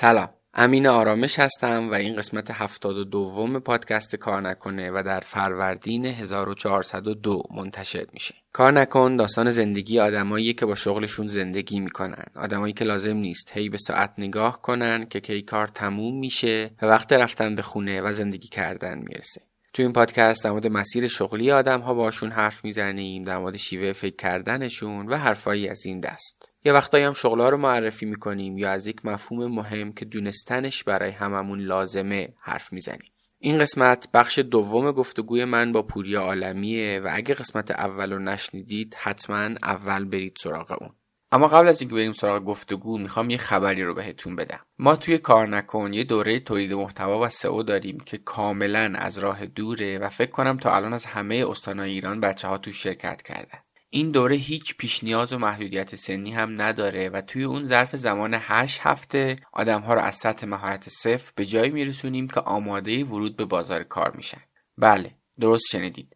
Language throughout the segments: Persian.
سلام. امین آرامش هستم و این قسمت هفتاد و دوم پادکست کار نکنه و در فروردین 1402 منتشر میشه. کار نکن داستان زندگی آدمایی که با شغلشون زندگی می‌کنن. آدمایی که لازم نیست هی به ساعت نگاه کنن که کی کار تموم میشه و وقت رفتن به خونه و زندگی کردن می‌رسه. تو این پادکست در مورد مسیر شغلی آدم ها باشون حرف می‌زنیم در مورد شیوه فکر کردنشون و حرفایی از این دست. یه وقتایی هم شغلها رو معرفی می‌کنیم یا از یک مفهوم مهم که دونستنش برای هممون لازمه حرف می‌زنیم. این قسمت بخش دوم گفتگوی من با پوریا عالمیه و اگه قسمت اول رو نشنیدید حتما اول برید سراغ اون. اما قبل از اینکه بریم سراغ گفتگو می‌خوام یه خبری رو بهتون بدم. ما توی کار نکن یه دوره تولید محتوا و سئو داریم که کاملا از راه دوره و فکر کنم تا الان از همه استانهای ایران بچه ها تو شرکت کردن. این دوره هیچ پیش نیاز و محدودیت سنی هم نداره و توی اون ظرف زمان 8 هفته آدم ها رو از سطح مهارت صفر به جایی میرسونیم که آماده ورود به بازار کار میشن. بله درست شنیدید.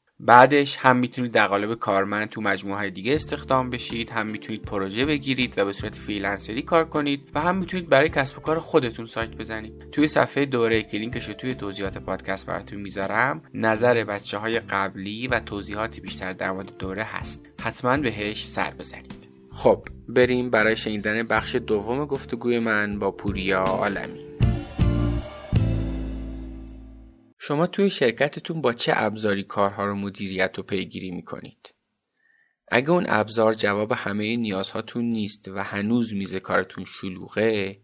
بعدش هم می‌تونید در قالب کارمند تو مجموعه های دیگه استخدام بشید هم می‌تونید پروژه بگیرید و به صورت freelancer ی کار کنید و هم می‌تونید برای کسب و کار خودتون سایت بزنید. توی صفحه دوره که لینکش رو توی توضیحات پادکست براتون می‌ذارم نظر بچه های قبلی و توضیحاتی بیشتر در مورد دوره هست. حتما بهش سر بزنید. خب بریم برای شنیدن بخش دوم گفتگوی من با پوریا عالمی. شما توی شرکتتون با چه ابزاری کارها رو مدیریت و پیگیری می‌کنید؟ اگه اون ابزار جواب همه نیازهاتون نیست و هنوز میز کارتون شلوغه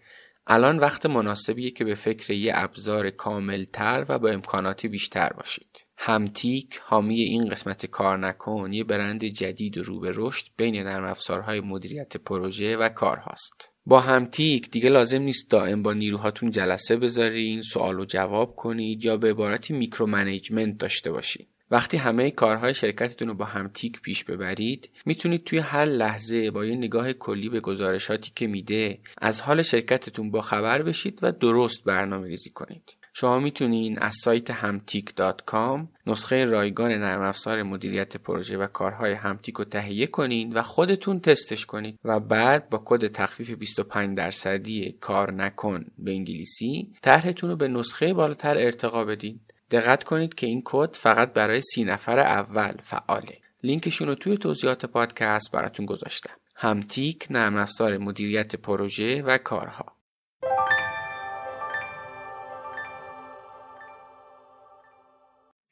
الان وقت مناسبیه که به فکر یه ابزار کاملتر و با امکاناتی بیشتر باشید. همتیک حامی این قسمت کار نکن یه برند جدید و رو به رشد بین نرم افزارهای مدیریت پروژه و کارهاست. با همتیک دیگه لازم نیست دائم با نیروهاتون جلسه بذارین، سوال و جواب کنید یا به عبارتی micromanagement داشته باشید. وقتی همه کارهای شرکتتون رو با همتیک پیش ببرید می‌تونید توی هر لحظه با یه نگاه کلی به گزارشاتی که میده از حال شرکتتون با خبر بشید و درست برنامه ریزی کنید. شما می‌تونین از سایت همتیک.com نسخه رایگان نرم افزار مدیریت پروژه و کارهای همتیک رو تهیه کنید و خودتون تستش کنید و بعد با کد تخفیف 25 درصدی کار نکن به انگلیسی طرحتون رو به نسخه بالاتر ارتقا بدین. دقت کنید که این کد فقط برای سی نفر اول فعاله. لینکشون رو توی توضیحات پادکست براتون گذاشتم. همتیک نرم افزار مدیریت پروژه و کارها.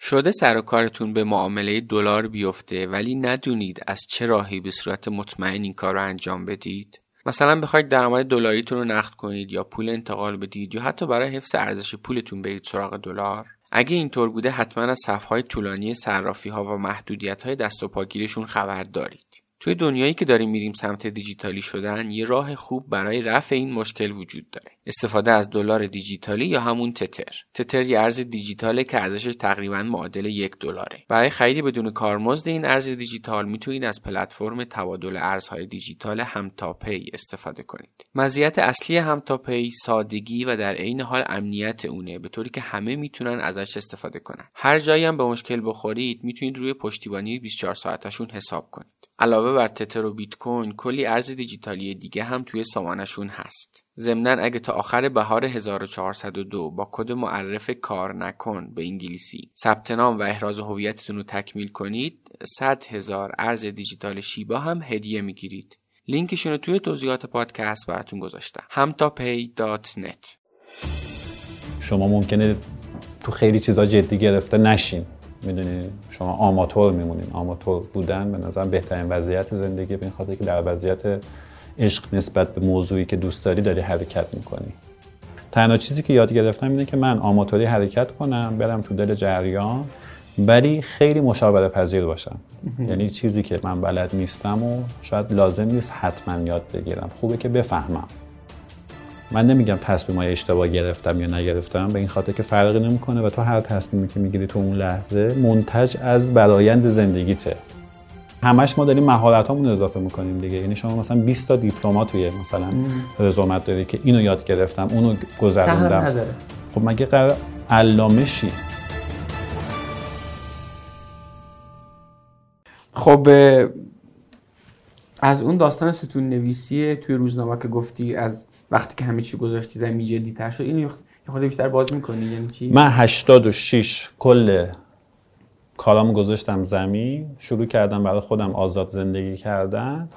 شده سر و کارتون به معامله دلار بیفته ولی ندونید از چه راهی به صورت مطمئن این کار رو انجام بدید؟ مثلا بخواید درآمد دلاریتون رو نقد کنید یا پول انتقال بدید یا حتی برای حفظ ارزش پولتون برید سراغ دلار. اگه اینطور بوده حتما از صفهای طولانی صرافی ها و محدودیت های دست و پاگیرشون خبر دارید. توی دنیایی که داریم میریم سمت دیجیتالی شدن یه راه خوب برای رفع این مشکل وجود داره. استفاده از دلار دیجیتالی یا همون تتر. تتر یه ارز دیجیتاله که ارزشش تقریبا معادل یک دلاره. برای خرید بدون کارمزد این ارز دیجیتال می‌تونید از پلتفرم تبادل ارزهای دیجیتال همتاپی استفاده کنید. مزیت اصلی همتاپی سادگی و در عین حال امنیت اونه به طوری که همه می‌تونن ازش استفاده کنن. هر جایی هم به مشکل بخورید می‌تونید روی پشتیبانی 24 ساعتشون حساب کنید. علاوه بر تتر و بیت کوین کلی ارز دیجیتالی دیگه هم توی سامانشون هست. ضمنا اگه تا آخر بهار 1402 با کد معرف کار نکن به انگلیسی ثبت نام و احراز هویتتون رو تکمیل کنید 100 هزار ارز دیجیتال شیبا هم هدیه می‌گیرید. لینکشون رو توی توضیحات پادکست براتون گذاشتم. همتاپی.net شما ممکنه تو خیلی چیزا جدی گرفته نشین می‌دونی شما آماتور میمونین. آماتور بودن به نظر بهترین وضعیت زندگی به این خاطر که در وضعیت عشق نسبت به موضوعی که دوست داری داری حرکت می‌کنی. تنها چیزی که یاد گرفتم اینه که من آماتوری حرکت کنم برم تو دل جریان ولی خیلی مشاوره پذیر باشم. یعنی چیزی که من بلد نیستم و شاید لازم نیست حتما یاد بگیرم. خوبه که بفهمم. من نمیگم تصمیم های اشتباه گرفتم یا نگرفتم به این خاطر که فرقی نمی‌کنه و تو هر تصمیمی که می‌گیری تو اون لحظه منتج از برایند زندگیته. همش ما داریم مهارت اضافه می‌کنیم دیگه. یعنی شما مثلا 20 تا دیپلمات توی مثلا رزومت داری که اینو یاد گرفتم اونو گذروندم. خب مگه قرار علامه شی خب از اون داستان ستون نویسی توی روزنامه که گفتی از وقتی که همه چی گذاشتی زمین جدی تر شد این یه خود بیشتر باز می‌کنی یعنی چی؟ من 86 کل کالام گذاشتم زمین شروع کردم برای خودم آزاد زندگی کردن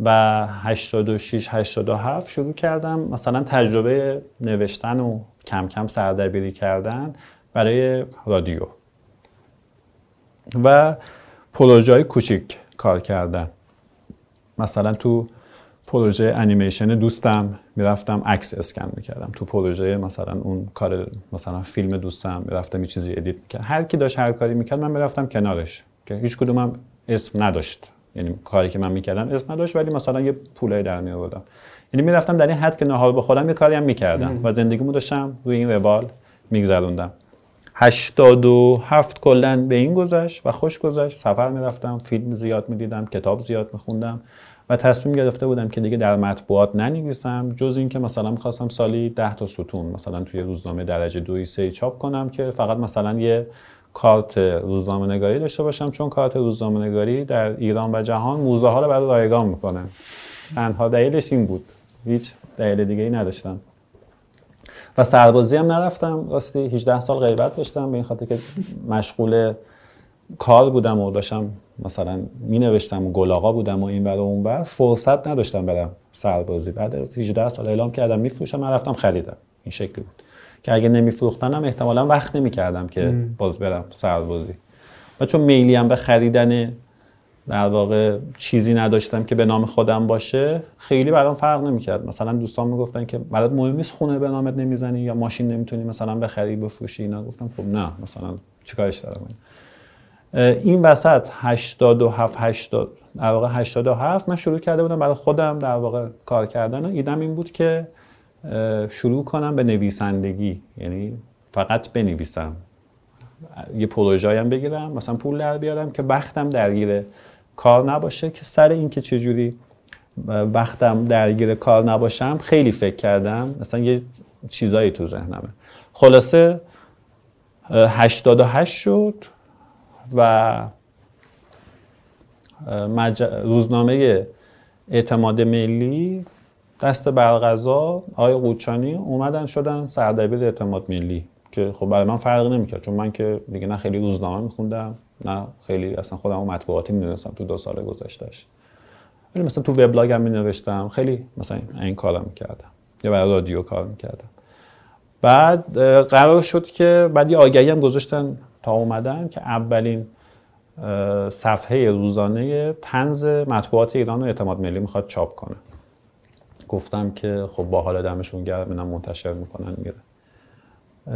و 86 87 شروع کردم مثلا تجربه نوشتن و کم کم سردبیری کردن برای رادیو و پروژه های کوچیک کار کردن. مثلا تو پروژه انیمیشن دوستم می‌رفتم عکس اسکن می‌کردم. تو پروژه مثلا اون کار مثلا فیلم دوستم می‌رفتم یه چیزی edit می‌کردم هر کی داشت هر کاری می‌کرد من می‌رفتم کنارش. که هیچ کدومم اسم نداشت. یعنی کاری که من می‌کردم اسم نداشت ولی مثلا یه پولای در می آوردم یعنی می‌رفتم در این حد که نهار بخورم یه کاری هم می‌کردم و زندگیمو داشتم روی این روال میگذروندم. 87 کلا به این گذشت و خوش گذشت. سفر می‌رفتم فیلم زیاد می‌دیدم کتاب زیاد میخوندم. و تصمیم گرفته بودم که دیگه در مطبوعات ننویسم جز اینکه مثلا می‌خواستم سالی 10 تا ستون مثلا توی روزنامه درجه دوی سه چاپ کنم که فقط مثلا یه کارت روزنامه نگاری داشته باشم چون کارت روزنامه نگاری در ایران و جهان موزه ها رو برای رایگان می‌کنه. تنها دلیلش این بود. هیچ دلیل دیگه ای نداشتم. و سربازی هم نرفتم. راستی 18 سال غیبت داشتم به این خاطر که مشغول کار بودم و داشتم مثلا می نوشتم گلاغا بودم و این برای اون بر فرصت نداشتم برم سربازی. بعد از 18 سال اعلام کردم میفروشم من رفتم خریدم. این شکلی بود. که اگه نمیفروختنم احتمالا وقت نمی‌کردم که باز برم سربازی. و چون میلی هم به خریدن در واقع چیزی نداشتم که به نام خودم باشه خیلی برام فرق نمی‌کرد. مثلا دوستان می‌گفتن که برات مهم نیست خونه به نامت نمی‌زنی یا ماشین نمی‌تونی مثلا بخری بفروشی اینا. گفتم خب نه مثلا چیکارش دارم؟ این وسط 87 80 در واقع 87 من شروع کرده بودم برای خودم در واقع کار کردن ایدم این بود که شروع کنم به نویسندگی. یعنی فقط بنویسم. یه پروژه هم بگیرم مثلا پول در بیارم که وقتم درگیر کار نباشه که سر این که چجوری وقتم درگیر کار نباشم خیلی فکر کردم. مثلا یه چیزایی تو ذهنمه. خلاصه 88 شد. و روزنامه اعتماد ملی دست برغذا آقای قوچانی اومدن شدن سردبیر اعتماد ملی که خب برای من فرق نمی‌کرد چون من که دیگه نه خیلی روزنامه میخوندم نه خیلی اصلا خودم مطبوعاتی می‌دونستم تو دو سال گذشتهش ولی مثلا تو وبلاگ هم مینوشتم خیلی مثلا این کارم می‌کردم یا برای رادیو کار می‌کردم. بعد قرار شد که بعد یه آگهی هم گذاشتن تا اومدن که اولین صفحه روزانه تنز مطبوعات ایران و اعتماد ملی می‌خواد چاپ کنه. گفتم که خب با حال دمشون گرم اینا منتشر می‌کنن میره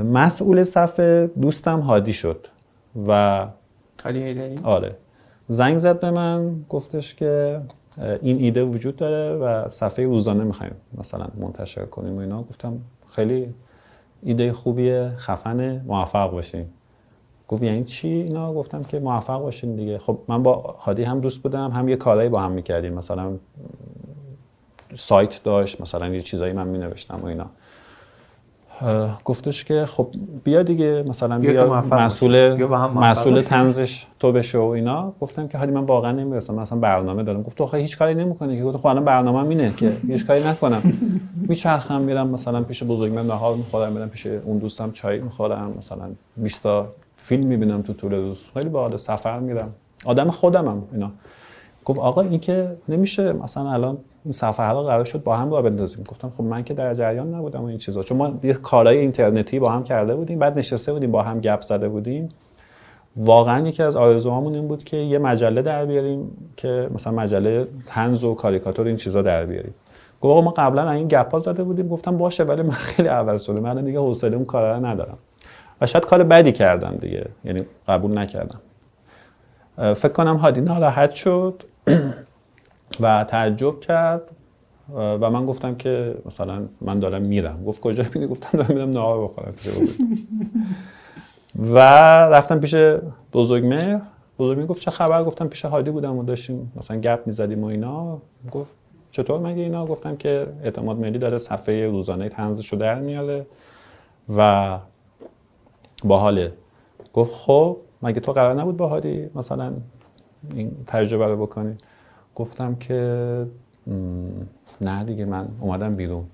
مسئول صفحه دوستم هادی شد و هادی آره. زنگ زد به من گفتش که این ایده وجود داره و صفحه روزانه می‌خوایم مثلا منتشر کنیم و اینا. گفتم خیلی ایده خوبیه خفنه موفق باشیم گفت یعنی چی؟ اینا گفتم که موفق باشین دیگه. خب من با هادی هم دوست بودم هم یه کارایی با هم می‌کردیم. مثلا سایت داشت مثلا یه چیزایی من مینوشتم و اینا. گفتش که خب بیا دیگه مثلا بیا, مسئول مسئول تنزش تو بشه و اینا. گفتم که حالی من واقعا نمی‌رسم مثلا برنامه دارم. گفت تو هیچ کاری نمی‌کنی که. گفتم خب الان برنامه اینه که هیچ کاری نکنم. میچرخم میرم مثلا پیش بزرگم نهار می‌خورم میرم پیش اون دوستم چای می‌خورم مثلا 20 فیلم می‌بینم تو طول روز. خیلی باحال سفر میرم. آدم خودمم اینا. گفت آقا این که نمیشه مثلا الان این سفرها قرار شد با هم را بندازیم. گفتم خب من که در جریان نبودم و این چیزا. چون ما یه کارهای اینترنتی با هم کرده بودیم بعد نشسته بودیم با هم گپ زده بودیم. واقعا یکی از آرزوهامون این بود که یه مجله در بیاریم که مثلا مجله تنز و کاریکاتور این چیزا در بیاریم. گفت ما قبلا این گپا زده بودیم. گفتم باشه ولی من خیلی عوض شده. من دیگه حوصله اون کارا ندارم. و شاید کار بدی کردم دیگه. یعنی قبول نکردم. فکر کنم هادی ناراحت شد و تعجب کرد. و من گفتم که مثلا من دارم میرم. گفت کجا میری گفتم دارم میرم نهار بخورم. و رفتم پیش بزرگمهر بزرگمهر گفت چه خبر؟ گفتم پیش هادی بودم و داشتیم مثلا گپ می‌زدیم و اینا. گفت چطور مگه اینا؟ گفتم که اعتماد ملی داره صفحه روزانه تنزشو در میاره. و باحاله. گفت خب مگه تو قرار نبود با هادی مثلا این تجربه رو بکنی. گفتم که نه دیگه من اومدم بیرون.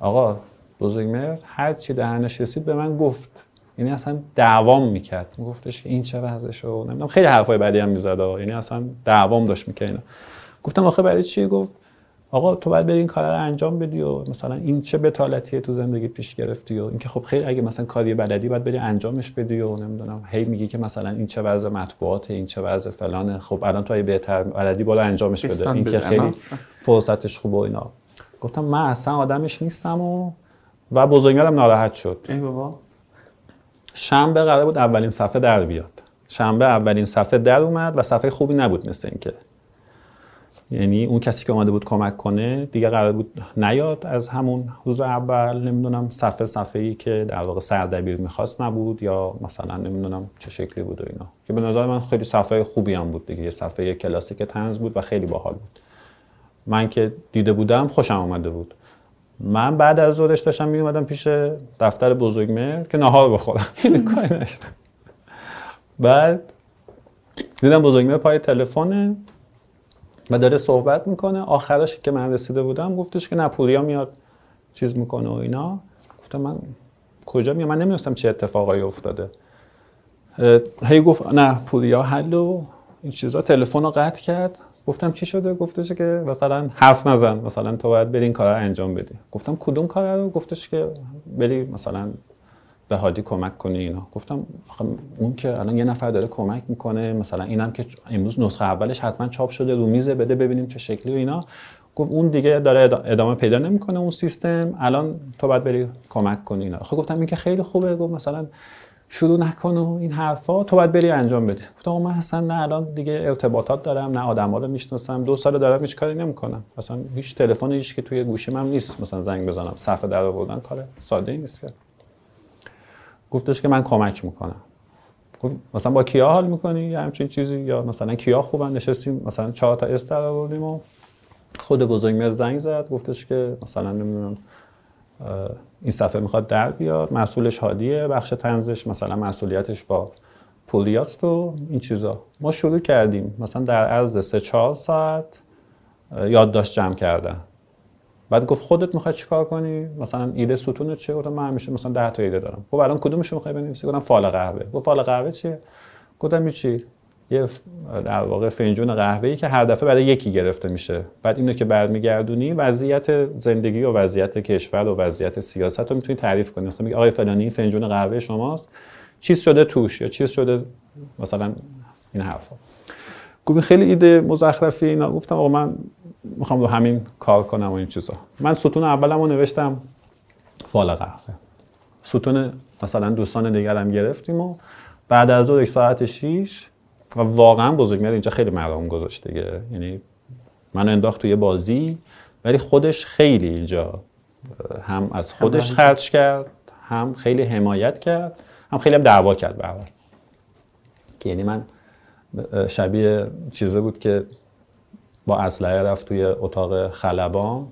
آقا بزرگمرد هر چی دهنش رسید به من گفت. یعنی اصلا دعوام می‌کرد. میگفتش که این چه وضعشه و نمی‌دونم خیلی حرفای بعدی هم می‌زد یعنی اصلا دعوام داشت می‌کرد گفتم آخه برای چی؟ گفت آقا تو باید بری این کار رو انجام بدی و مثلا این چه بتالتیه تو زندگی پیش گرفتی و اینکه خب خیلی اگه مثلا کاری بلدی باید بری انجامش بدی و نمی‌دونم هی میگی که مثلا این چه وضع مطبوعات این چه وضع فلانه. خب الان تو اگه بهتر بلدی بالا انجامش بده. این که خیلی فرصتش خوبه و اینا. گفتم من اصلا آدمش نیستم و و بزرگوارم ناراحت شد. ای بابا. شنبه قرار بود اولین صفحه در بیاد. شنبه اولین صفحه در اومد و صفحه خوبی نبود مثل اینکه. یعنی اون کسی که اومده بود کمک کنه دیگه قرار بود نیاد از همون روز اول. نمی‌دونم صفحه صفحه ای که در واقع سردبیر می‌خواست نبود یا مثلا نمی‌دونم چه شکلی بود و اینا. که به نظر من خیلی صفحه خوبی هم بود دیگه یه صفحه کلاسیک تنز بود و خیلی باحال بود. من که دیده بودم خوشم آمده بود. من بعد از ظهرش داشتم می اومدم پیش دفتر بزرگمر که نهار بخورم. بعد دیدم بزرگمر پای تلفن و داره صحبت می‌کنه. آخرش که من رسیده بودم گفتش که نه میاد چیز می‌کنه و اینا. گفتم من کجا میام؟ من نمی‌دونستم چه اتفاقایی افتاده. هی گفت نه پوریا این چیزا. تلفن رو قطع کرد. گفتم چی شده؟ گفتش که مثلا حرف نزن. مثلا تو باید بری این کارا انجام بدی. گفتم کدوم کار رو؟ گفتش که بری مثلا به هادی کمک کنی اینا. گفتم اون که الان یه نفر داره کمک می‌کنه مثلا اینم که امروز نسخه اولش حتما چاپ شده رو میزه بده ببینیم چه شکلی و اینا. گفت اون دیگه داره ادامه پیدا نمی‌کنه اون سیستم. الان تو باید بری کمک کنی اینا. خب گفتم این که خیلی خوبه. گفت مثلا شروع نکن و این حرفا تو باید بری انجام بدی گفتم من اصلا نه الان دیگه ارتباطات دارم نه آدما رو می‌شناسم. دو سال دارم هیچ کاری نمی‌کنم. مثلا هیچ تلفن هیچ که توی گوشیم هم نیست. مثلا زنگ بزنم صفحه در آوردن کار ساده ای نیست گفتش که من کمک می‌کنم. گفت مثلا با کیا حال می‌کنی؟ یا همچین چیزی؟ یا مثلا کیا خوبن؟ نشستیم مثلا چهار تا استر آوردیم و خود بزرگ زنگ زد. گفتش که مثلا نمی‌دونم این صفحه می‌خواد در بیاد. مسئولش هادیه بخش تنزش مثلا مسئولیتش با پولیاست و این چیزا. ما شروع کردیم. مثلا در عرض سه چهار ساعت یادداشت جمع کردن. بعد گفت خودت می‌خوای چیکار کنی؟ مثلا ایده ستون چیه؟ گفتم من همیشه مثلا 10 تا ایده دارم. خب الان کدومش می‌خوای بنویسی؟ گفتم فال قهوه. گفت فال قهوه چیه؟ گفتم چی یه در واقع فنجون قهوه ای که هر دفعه برای یکی گرفته میشه. بعد اینو که برمیگردونی وضعیت زندگی و وضعیت کشور و وضعیت سیاست رو می‌تونی تعریف کنی. مثلا میگه آقای فلانی فنجون قهوه شماست. چیز شده توش یا چیز شده مثلا این حرفا. گفت خیلی ایده مزخرفی اینا. گفتم آقا من می‌خوام رو همین کار کنم و این چیزا. من ستون اولم رو نوشتم. فال قهوه ستون مثلا دوستان دیگرم گرفتیم و بعد از دو ساعت شیش و واقعا بزرگ اینجا خیلی مردم گذاشت دیگه. یعنی من انداخت توی بازی ولی خودش خیلی اینجا هم از خودش خرج کرد هم خیلی حمایت کرد هم خیلی هم دعوا کرد به که یعنی من شبیه چیزه بود که با اسلحه رفت توی اتاق خلبان.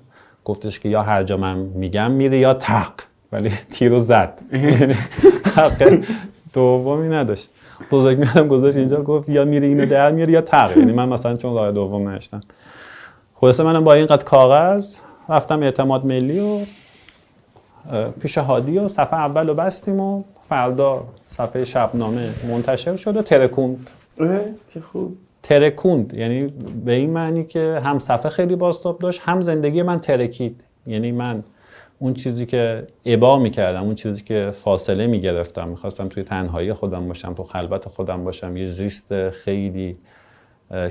گفتش که یا هر جا من میگم میره یا تق. ولی تیرو زد. حق دومی نداشت. بزرگ میادم گذاشت اینجا گفت یا میره اینو در میره یا تق. یعنی من مثلا چون راه دوم نشتم خلاصه منم با اینقدر کاغذ رفتم اعتماد ملی و پیش هادی و صفحه اول رو بستیم و فردا صفحه شبنامه منتشر شد و ترکوند. چه خوب. ترکوند. یعنی به این معنی که هم صفحه خیلی باستاب داشت هم زندگی من ترکید. یعنی من اون چیزی که ابا می‌کردم اون چیزی که فاصله می‌گرفتم می‌خواستم توی تنهایی خودم باشم تو خلوت خودم باشم یه زیست خیلی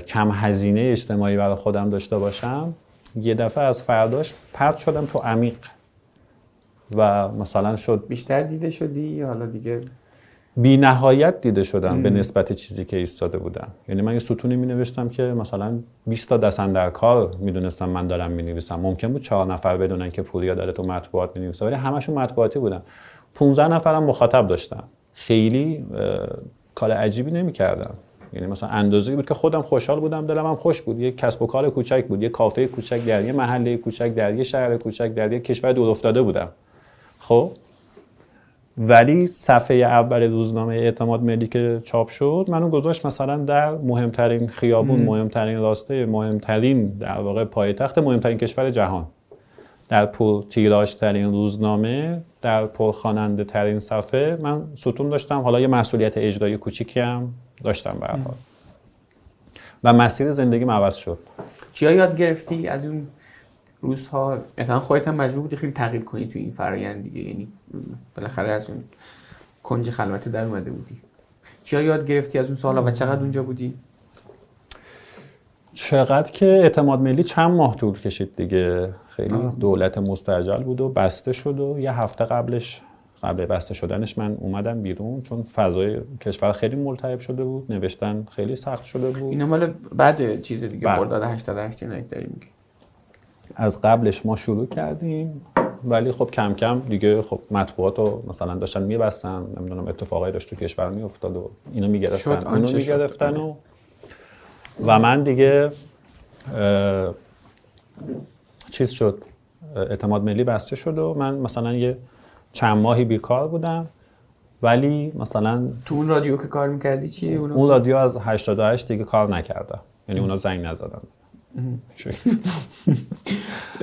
کم هزینه اجتماعی برای خودم داشته باشم یه دفعه از فرداش پرت شدم تو عمیق. و مثلا شد بیشتر دیده شدی حالا دیگه بی نهایت دیده شدم به نسبت چیزی که ایستاده بودم. یعنی من یه ستونی می نوشتم که مثلا 20 تا دستن در کار می‌دونستم من دارم می نویسم ممکن بود چهار نفر بدونن که پوریا داره تو مطبوعات می نویسه ولی همشون مطبوعاتی بودن. 15 نفرم مخاطب داشتم. خیلی کار عجیبی نمی‌کردم. یعنی مثلا اندازه بود که خودم خوشحال بودم دلم هم خوش بود. یه کسب و کار کوچک بود یه کافه کوچک در یه محله کوچک در یه شهر کوچک در یه کشور دور افتاده بودم. خب؟ ولی صفحه اول روزنامه اعتماد ملی که چاپ شد منو گذاشت مثلا در مهمترین خیابون مهمترین راسته مهمترین در واقع پایتخت مهمترین کشور جهان. در پر تیراژ ترین روزنامه در پر خواننده ترین صفحه من ستون داشتم. حالا یه مسئولیت اجرایی کوچیکی هم داشتم به و مسیر زندگی عوض شد. چیا یاد گرفتی از اون روزها مثلا خودت هم مجبور بودی خیلی تغییر کنی تو این فرایند دیگه. یعنی بالاخره از اون کنج خلوت در اومده بودی. چیا یاد گرفتی از اون سالا و چقدر اونجا بودی؟ چقدر که اعتماد ملی چند ماه طول کشید دیگه. خیلی دولت مستعجل بود و بسته شد و یه هفته قبلش قبل بسته شدنش من اومدم بیرون چون فضای کشور خیلی ملتهب شده بود نوشتن خیلی سخت شده بود. اینا مال بعد چیز دیگه بعد. خرداد 88 اینا داریم از قبلش ما شروع کردیم ولی خب کم کم دیگه خب مطبوعات رو مثلا داشتن میبستن نمی‌دونم اتفاقایی داشت تو کشور میافتاد و اینو می‌گرفتن اونو می‌گرفتن و و من دیگه چیز شد اعتماد ملی بسته شد و من مثلا یه چند ماهی بیکار بودم ولی مثلا تو اون رادیو که کار می‌کردی چی؟ اون رادیو از 88 دیگه کار نکردم یعنی اونا زنگ نزدن.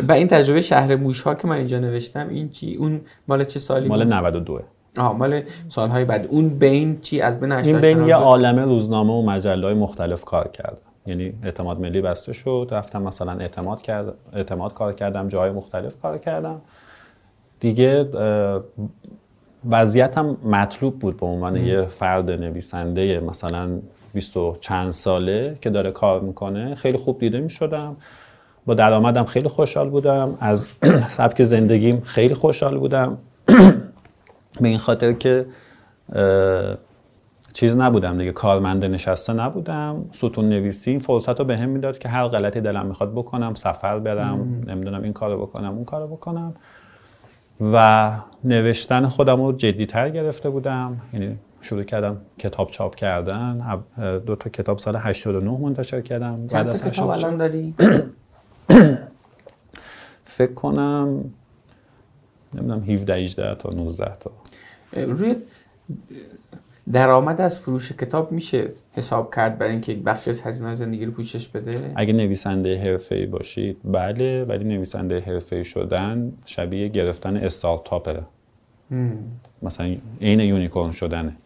و این تجربه شهر موش ها که من اینجا نوشتم این چی؟ اون مال چه سالی مال 92 آها مال سالهای بعد. اون بین چی؟ از بین این بین یه عالمه روزنامه و مجله های مختلف کار کردم یعنی اعتماد ملی بسته شد رفتم مثلا اعتماد کرد اعتماد کار کردم جای مختلف کار کردم. دیگه وضعیتم مطلوب بود به عنوان یه فرد نویسنده مثلا 20 چند ساله که داره کار می‌کنه. خیلی خوب دیده می‌شدم. با درآمدم خیلی خوشحال بودم. از سبک زندگیم خیلی خوشحال بودم. به این خاطر که چیز نبودم دیگه. کارمنده نشسته نبودم. ستون نویسی فرصت رو به هم می‌داد که هر غلطی دلم می‌خواد بکنم سفر برم نمی‌دونم این کارو بکنم اون کارو بکنم. و نوشتن خودم رو جدیتر گرفته بودم. یعنی شروع کردم کتاب چاپ کردن. دو تا کتاب سال 89 منتشر کردم. بعد از کتاب الان داری؟ فکر کنم نمی‌دونم 17 18 تا 19 تا. روی درآمد از فروش کتاب میشه حساب کرد برای اینکه یک بخشی از هزینه زندگی رو پوشش بده؟ اگه نویسنده حرفه‌ای باشید بله ولی نویسنده حرفه‌ای شدن شبیه گرفتن استارتاپه. مثلا عین unicorn شدنه.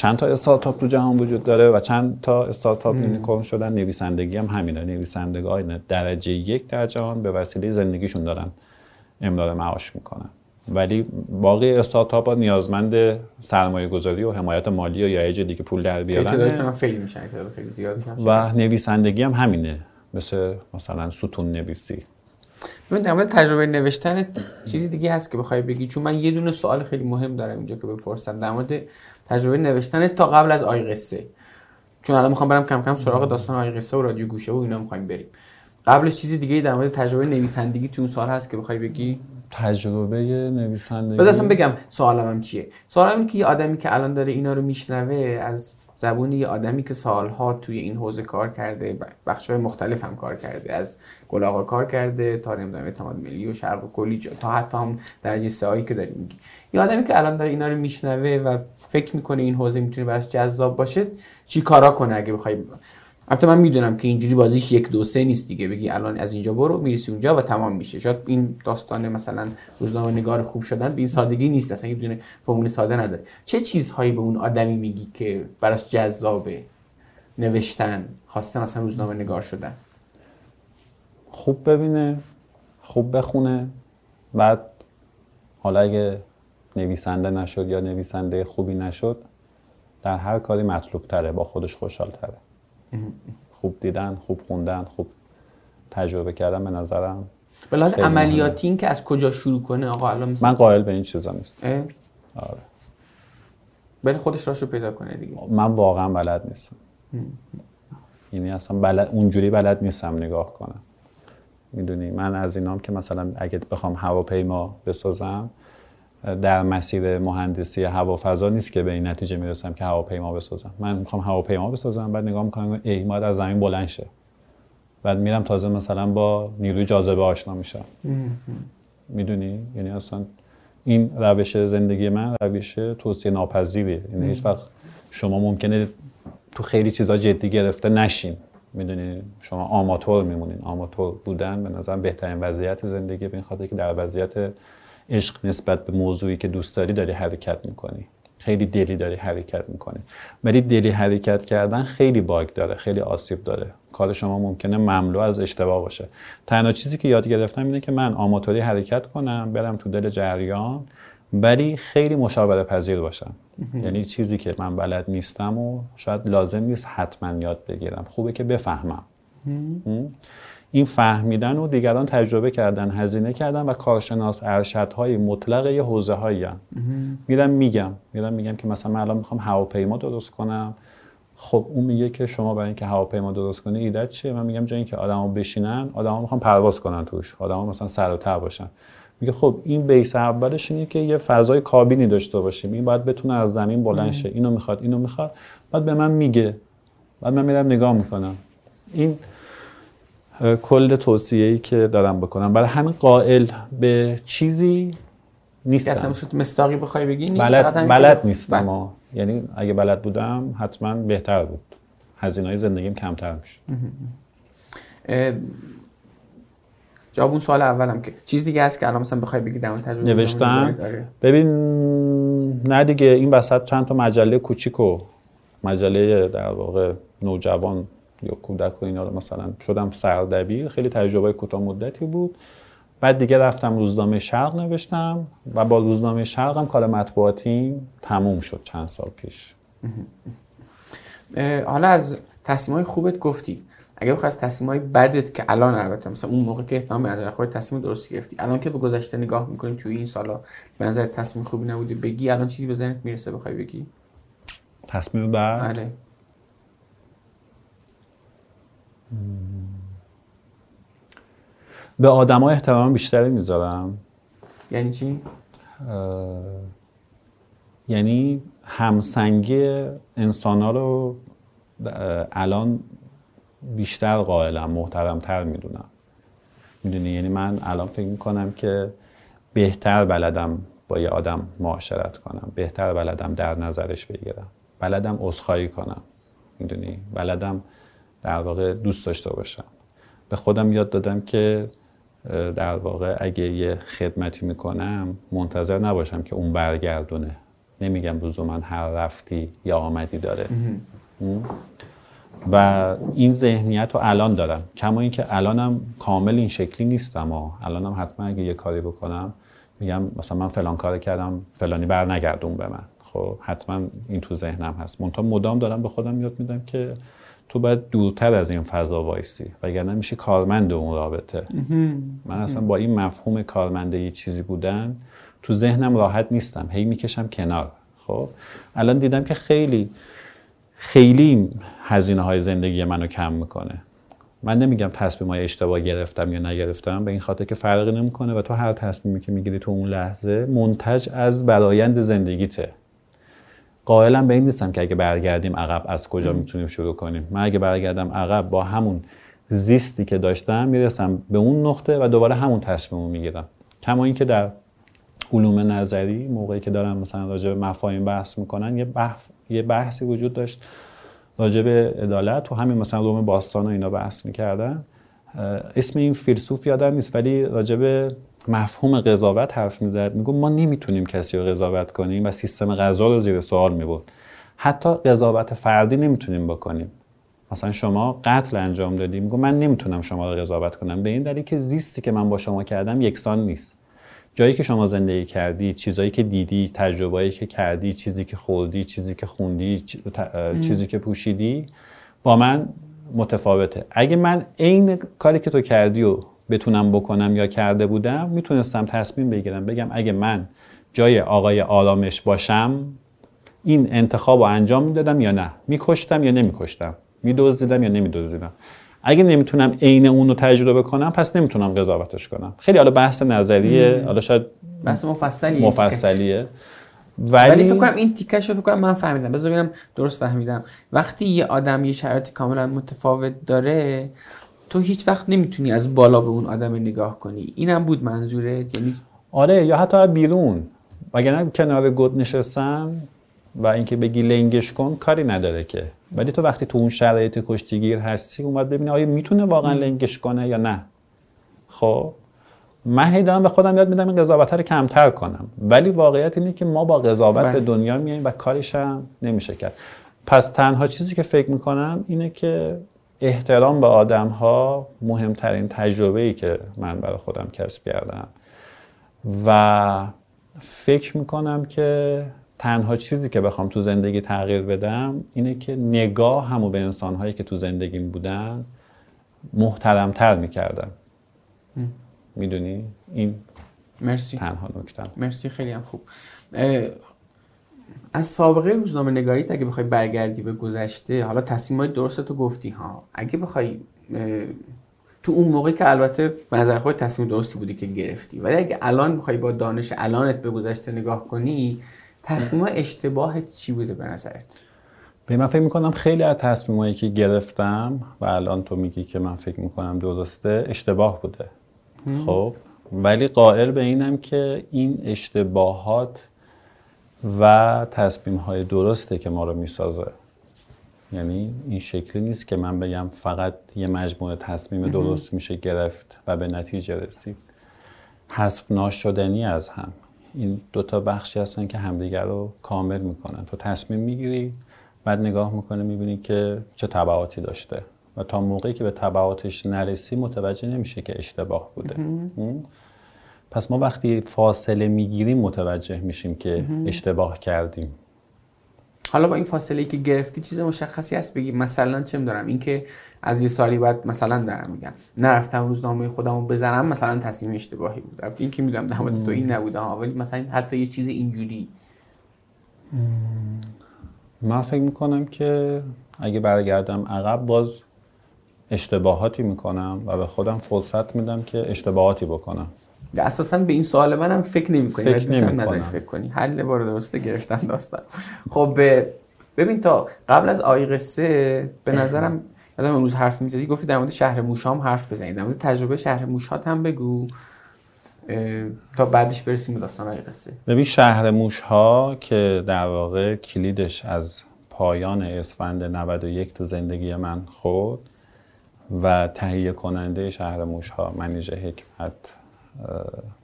چند تا استارتاپ تو جهان وجود داره و چند تا استارتاپ unicorn شدن نویسندگی هم همینه. نویسندگان درجه یک در جهان به وسیله زندگیشون دارن امرار معاش می‌کنن. ولی باقی استارتاپ ها نیازمند سرمایه گذاری و حمایت مالی و یا دیگه پول در بیارن خیلی میشن خیلی زیاد و نویسندگی هم همینه. مثل مثلا ستون نویسی. من در مورد تجربه نوشتن چیزی دیگه هست که بخوای بگی چون من یه دونه سوال خیلی مهم دارم اینجا که بپرسم. در مورد تجربه نوشتن تا قبل از آی قصه. چون الان می‌خوام برم کم کم سراغ داستان آی قصه و رادیو گوشه و اینا می‌خوایم بریم. قبلش چیزی دیگه در مورد تجربه نویسندگی تو اون سال هست که بخوای بگی؟ تجربه نویسندگی. بذار اصلا بگم سوالم هم چیه؟ سوالم اینه که یه آدمی که الان داره اینا رو میشنوه از زبون یه آدمی که سالها توی این حوزه کار کرده بخش های مختلف هم کار کرده. از گلاغا کار کرده تا نمی‌دونم اعتماد ملی و شرق و کلی تا حتی هم درجه سه که داری میگی یه آدمی که الان داره اینا رو میشنوه و فکر می‌کنه این حوزه می‌تونه براش جذاب باشه؟ چی کارا کنه اگه بخوای؟ البته من می‌دونم که اینجوری بازیش یک دو سه نیست دیگه. بگی الان از اینجا برو می‌رسی اونجا و تمام میشه. شاید این داستان مثلا روزنامه نگار خوب شدن به این سادگی نیست اصلا یه فرمول ساده نداره. چه چیزهایی به اون آدمی میگی که براش جذابه؟ نوشتن خواسته مثلا روزنامه نگار شدن. خوب ببینه خوب بخونه بعد حالا اگه نویسنده نشد یا نویسنده خوبی نشد در هر کاری مطلوب تره با خودش خوشحال تره خوب دیدن خوب خوندن خوب تجربه کردن به نظرم به لحاظ عملیاتی این که از کجا شروع کنه آقا الان من قائل به این چیزا نیست آره. ولی خودش راشو پیدا کنه دیگه. من واقعا بلد نیستم. یعنی اصلا بلد اونجوری بلد نیستم نگاه کنم. می‌دونی؟ من از اینام که مثلا اگه بخوام هواپیما بسازم در مسیر مهندسی هوافضا نیست که به این نتیجه می‌رسم که هواپیما بسازم. من می‌خوام هواپیما بسازم بعد نگاه می‌کنم ای ما از زمین بلند شه. بعد میرم تازه مثلا با نیروی جاذبه آشنا میشم. می‌دونی؟ یعنی اصلا این روش زندگی من روش توصیه ناپذیریه. یعنی هیچ وقت شما ممکنه تو خیلی چیزا جدی گرفته نشین. می‌دونی؟ شما آماتور میمونین. آماتور بودن به نظر بهترین وضعیت زندگی به این خاطر که در وضعیت عشق نسبت به موضوعی که دوست داری داری حرکت می‌کنی. خیلی دلی داری حرکت می‌کنی. ولی دلی حرکت کردن خیلی باگ داره خیلی آسیب داره. کار شما ممکنه مملو از اشتباه باشه. تنها چیزی که یاد گرفتم اینه که من آماتوری حرکت کنم برم تو دل جریان ولی خیلی مشاوره پذیر باشم. یعنی چیزی که من بلد نیستم و شاید لازم نیست حتما یاد بگیرم. خوبه که بفهمم. این فهمیدن و دیگران تجربه کردن هزینه کردن و کارشناس ارشدهای مطلق یه حوزه هایی میرم میگم میرم میگم که مثلا من الان می‌خوام هواپیما درست کنم. خب اون میگه که شما برای اینکه هواپیما درست کنی ایده چیه؟ من میگم جای اینکه آدما بشینن آدما می‌خوان پرواز کنن توش. آدما مثلا سر و تر باشن. میگه خب این بیس اولش اینه که یه فضای کابینی داشته باشیم. این باید بتونه از زمین بلند شه. اینو می‌خواد اینو می‌خواد. بعد به من میگه. بعد من میرم نگاه می‌کنم. این کل توصیه ای که دارم بکنم. برای همین قائل به چیزی نیستم. اصلا مستاقی بخوای بگی نیست؟ بلد, بلد نیستم بله. یعنی اگه بلد بودم حتما بهتر بود. هزینه های زندگیم کمتر میشه. جواب اون سوال اولم که چیز دیگه هست که الان مثلا بخوای بگی در تجربه نوشتم ببین نه دیگه. این وسط چند تا مجله کوچیک و مجله در واقع نوجوان یا کودک و اینا رو مثلا شدم سردبیر خیلی تجربه کوتاه مدتی بود. بعد دیگه رفتم روزنامه شرق نوشتم و با روزنامه شرق هم کار مطبوعاتی تموم شد چند سال پیش. حالا از تصمیم های خوبت گفتی. اگه بخوای از تصمیم های بدت که الان البته مثلا اون موقع که احتمال به نظر خودت تصمیم درستی گرفتی الان که به گذشته نگاه می‌کنیم توی این سالا به نظر تصمیم خوبی نبوده بگی الان چیزی به ذهنت می‌رسه بخوای بگی؟ تصمیم بعد آره به آدما احترام بیشتری می‌ذارم. یعنی چی؟ یعنی همسنگی انسان ها رو الان بیشتر قائلم محترمتر می‌دونم. می‌دونی؟ یعنی من الان فکر می‌کنم که بهتر بلدم با یه آدم معاشرت کنم بهتر بلدم در نظرش بگیرم بلدم عذرخواهی کنم. می‌دونی؟ بلدم در واقع دوست داشته باشم. به خودم یاد دادم که در واقع اگه یه خدمتی می‌کنم منتظر نباشم که اون برگردونه. نمیگم من هر رفتی یا آمدی داره. و این ذهنیت رو الان دارم. کما اینکه الانم کامل این شکلی نیستم و الانم حتما اگه یه کاری بکنم میگم مثلا من فلان کار کردم فلانی بر نگردون به من. خب حتما این تو ذهنم هست. منتها مدام دارم به خودم یاد میدم که تو باید دورتر از این فضا وایسی وگرنه میشه کارمند اون رابطه. من اصلا با این مفهوم کارمنده یه چیزی بودن تو ذهنم راحت نیستم. هی می‌کشم کنار. خب؟ الان دیدم که خیلی خیلی هزینه های زندگی منو کم می‌کنه. من نمیگم تصمیم های اشتباه گرفتم یا نگرفتم به این خاطر که فرقی نمی‌کنه و تو هر تصمیمی که می‌گیری تو اون لحظه منتج از برایند زندگیته. قائلم به این نیستم که اگه برگردیم عقب از کجا می‌تونیم شروع کنیم. من اگه برگردم عقب با همون زیستی که داشتم می‌رسم به اون نقطه و دوباره همون تصمیم می‌گیرم. کما اینکه در علوم نظری موقعی که دارم مثلا راجع به مفاهیم بحث می‌کنن یه بحث یه بحثی وجود داشت راجع به عدالت و همین مثلا علوم باستان و اینا بحث می‌کردن. اسم این فیلسوف یادم نیست ولی راجع به مفهوم قضاوت حرف می‌زد. میگو ما نمی‌تونیم کسی رو قضاوت کنیم و سیستم قضا رو زیر سوال می‌برد. حتی قضاوت فردی نمی‌تونیم بکنیم. مثلا شما قتل انجام دادی میگو من نمی‌تونم شما رو قضاوت کنم. به این دلیل که زیستی که من با شما کردم یکسان نیست. جایی که شما زندگی کردی چیزایی که دیدی تجربه‌ای که کردی چیزی که خوردی چیزی که خوندی چیزی که پوشیدی با من متفاوته. اگه من عین کاری که تو کردی و بتونم بکنم یا کرده بودم می‌تونستم تصمیم بگیرم. بگم اگه من جای آقای آرامش باشم این انتخاب رو انجام می‌دادم یا نه؟ میکشتم یا نمیکشتم؟ میدزدیدم یا نمیدزدیدم؟ اگه نمی‌تونم عین اون رو تجربه کنم پس نمی‌تونم قضاوتش کنم. خیلی حالا بحث نظریه حالا شاید بحث مفصلیه. مفصلیه. ولی, ولی فکر کنم این تیکش رو فکر کنم من فهمیدم. بذار ببینم درست فهمیدم. وقتی یه آدم یه شرایط کاملا متفاوت داره تو هیچ وقت نمی‌تونی از بالا به اون آدم نگاه کنی. اینم بود منظورت؟ یعنی آره یا حتی بیرون. وگرنه کنار گد نشستن و اینکه بگی لنگش کن کاری نداره که. ولی تو وقتی تو اون شرایط کشتیگیر هستی اومد ببینی آیا می‌تونه واقعا لنگش کنه یا نه. خب؟ من هی دارم به خودم یاد میدم این قضاوت رو کمتر کنم. ولی واقعیت اینه که ما با قضاوت بله. به دنیا میایم و کاریش هم نمیشه کرد. پس تنها چیزی که فکر می‌کنم اینه که احترام به آدم ها مهمترین تجربه ای که من برای خودم کسب کردم. و فکر می‌کنم که تنها چیزی که بخوام تو زندگی تغییر بدم اینه که نگاه همو به انسان هایی که تو زندگیم بودن محترمتر می‌کردم می‌دونی؟ این مرسی. تنها نکتم. مرسی خیلی هم خوب. از سابقه روزنامه نگاریت اگه بخوای برگردی به گذشته حالا تصمیمای درست تو گفتی ها. اگه بخوای تو اون موقع که البته به نظر خود تصمیم درستی بودی که گرفتی ولی اگه الان بخوای با دانش الانت به گذشته نگاه کنی تصمیم اشتباهت چی بوده به نظرت؟ به من فکر می‌کنم خیلی از تصمیمایی که گرفتم و الان تو میگی که من فکر می‌کنم درسته اشتباه بوده. خب. ولی قائل به اینم که این اشتباهات و تصمیم های درسته که ما رو می‌سازه. یعنی این شکلی نیست که من بگم فقط یه مجموعه تصمیم درست میشه گرفت و به نتیجه رسید. حذف ناشدنی از هم. این دوتا بخشی هستن که همدیگر رو کامل می‌کنن. تو تصمیم می‌گیری بعد نگاه می‌کنه می‌بینی که چه تبعاتی داشته. و تا موقعی که به تبعاتش نرسی متوجه نمیشه که اشتباه بوده? پس ما وقتی فاصله می‌گیریم متوجه میشیم که اشتباه کردیم. حالا با این فاصله ای که گرفتی چیز مشخصی هست بگی؟ مثلا چه می‌دونم اینکه از یه سالی بعد مثلا دارم میگم. نرفتم روزنامه خودم رو بزنم مثلا تصمیم اشتباهی بود. البته این که می‌دونم در مورد تو این نبوده ها ولی مثلا حتی یه چیز اینجوری. من فکر می‌کنم که اگه برگردم عقب باز اشتباهاتی می‌کنم و به خودم فرصت میدم که اشتباهاتی بکنم. اساسا به این سوال منم فکر نمی کنی فکر نمی‌کنم. فکر کنی. حل بار درسته گرفتم داستان. خب ببین تا قبل از آی قصه به نظرم یادم امروز حرف می‌زدی گفتی در مورد شهر موشام حرف بزنید. در مورد تجربه شهر موشات هم بگو. تا بعدش برسیم به داستان آی قصه. ببین شهر موش ها که در واقع کلیدش از پایان اسفند 91 تو زندگی من خورد و تهیه کننده شهر موش ها منیژه حکمت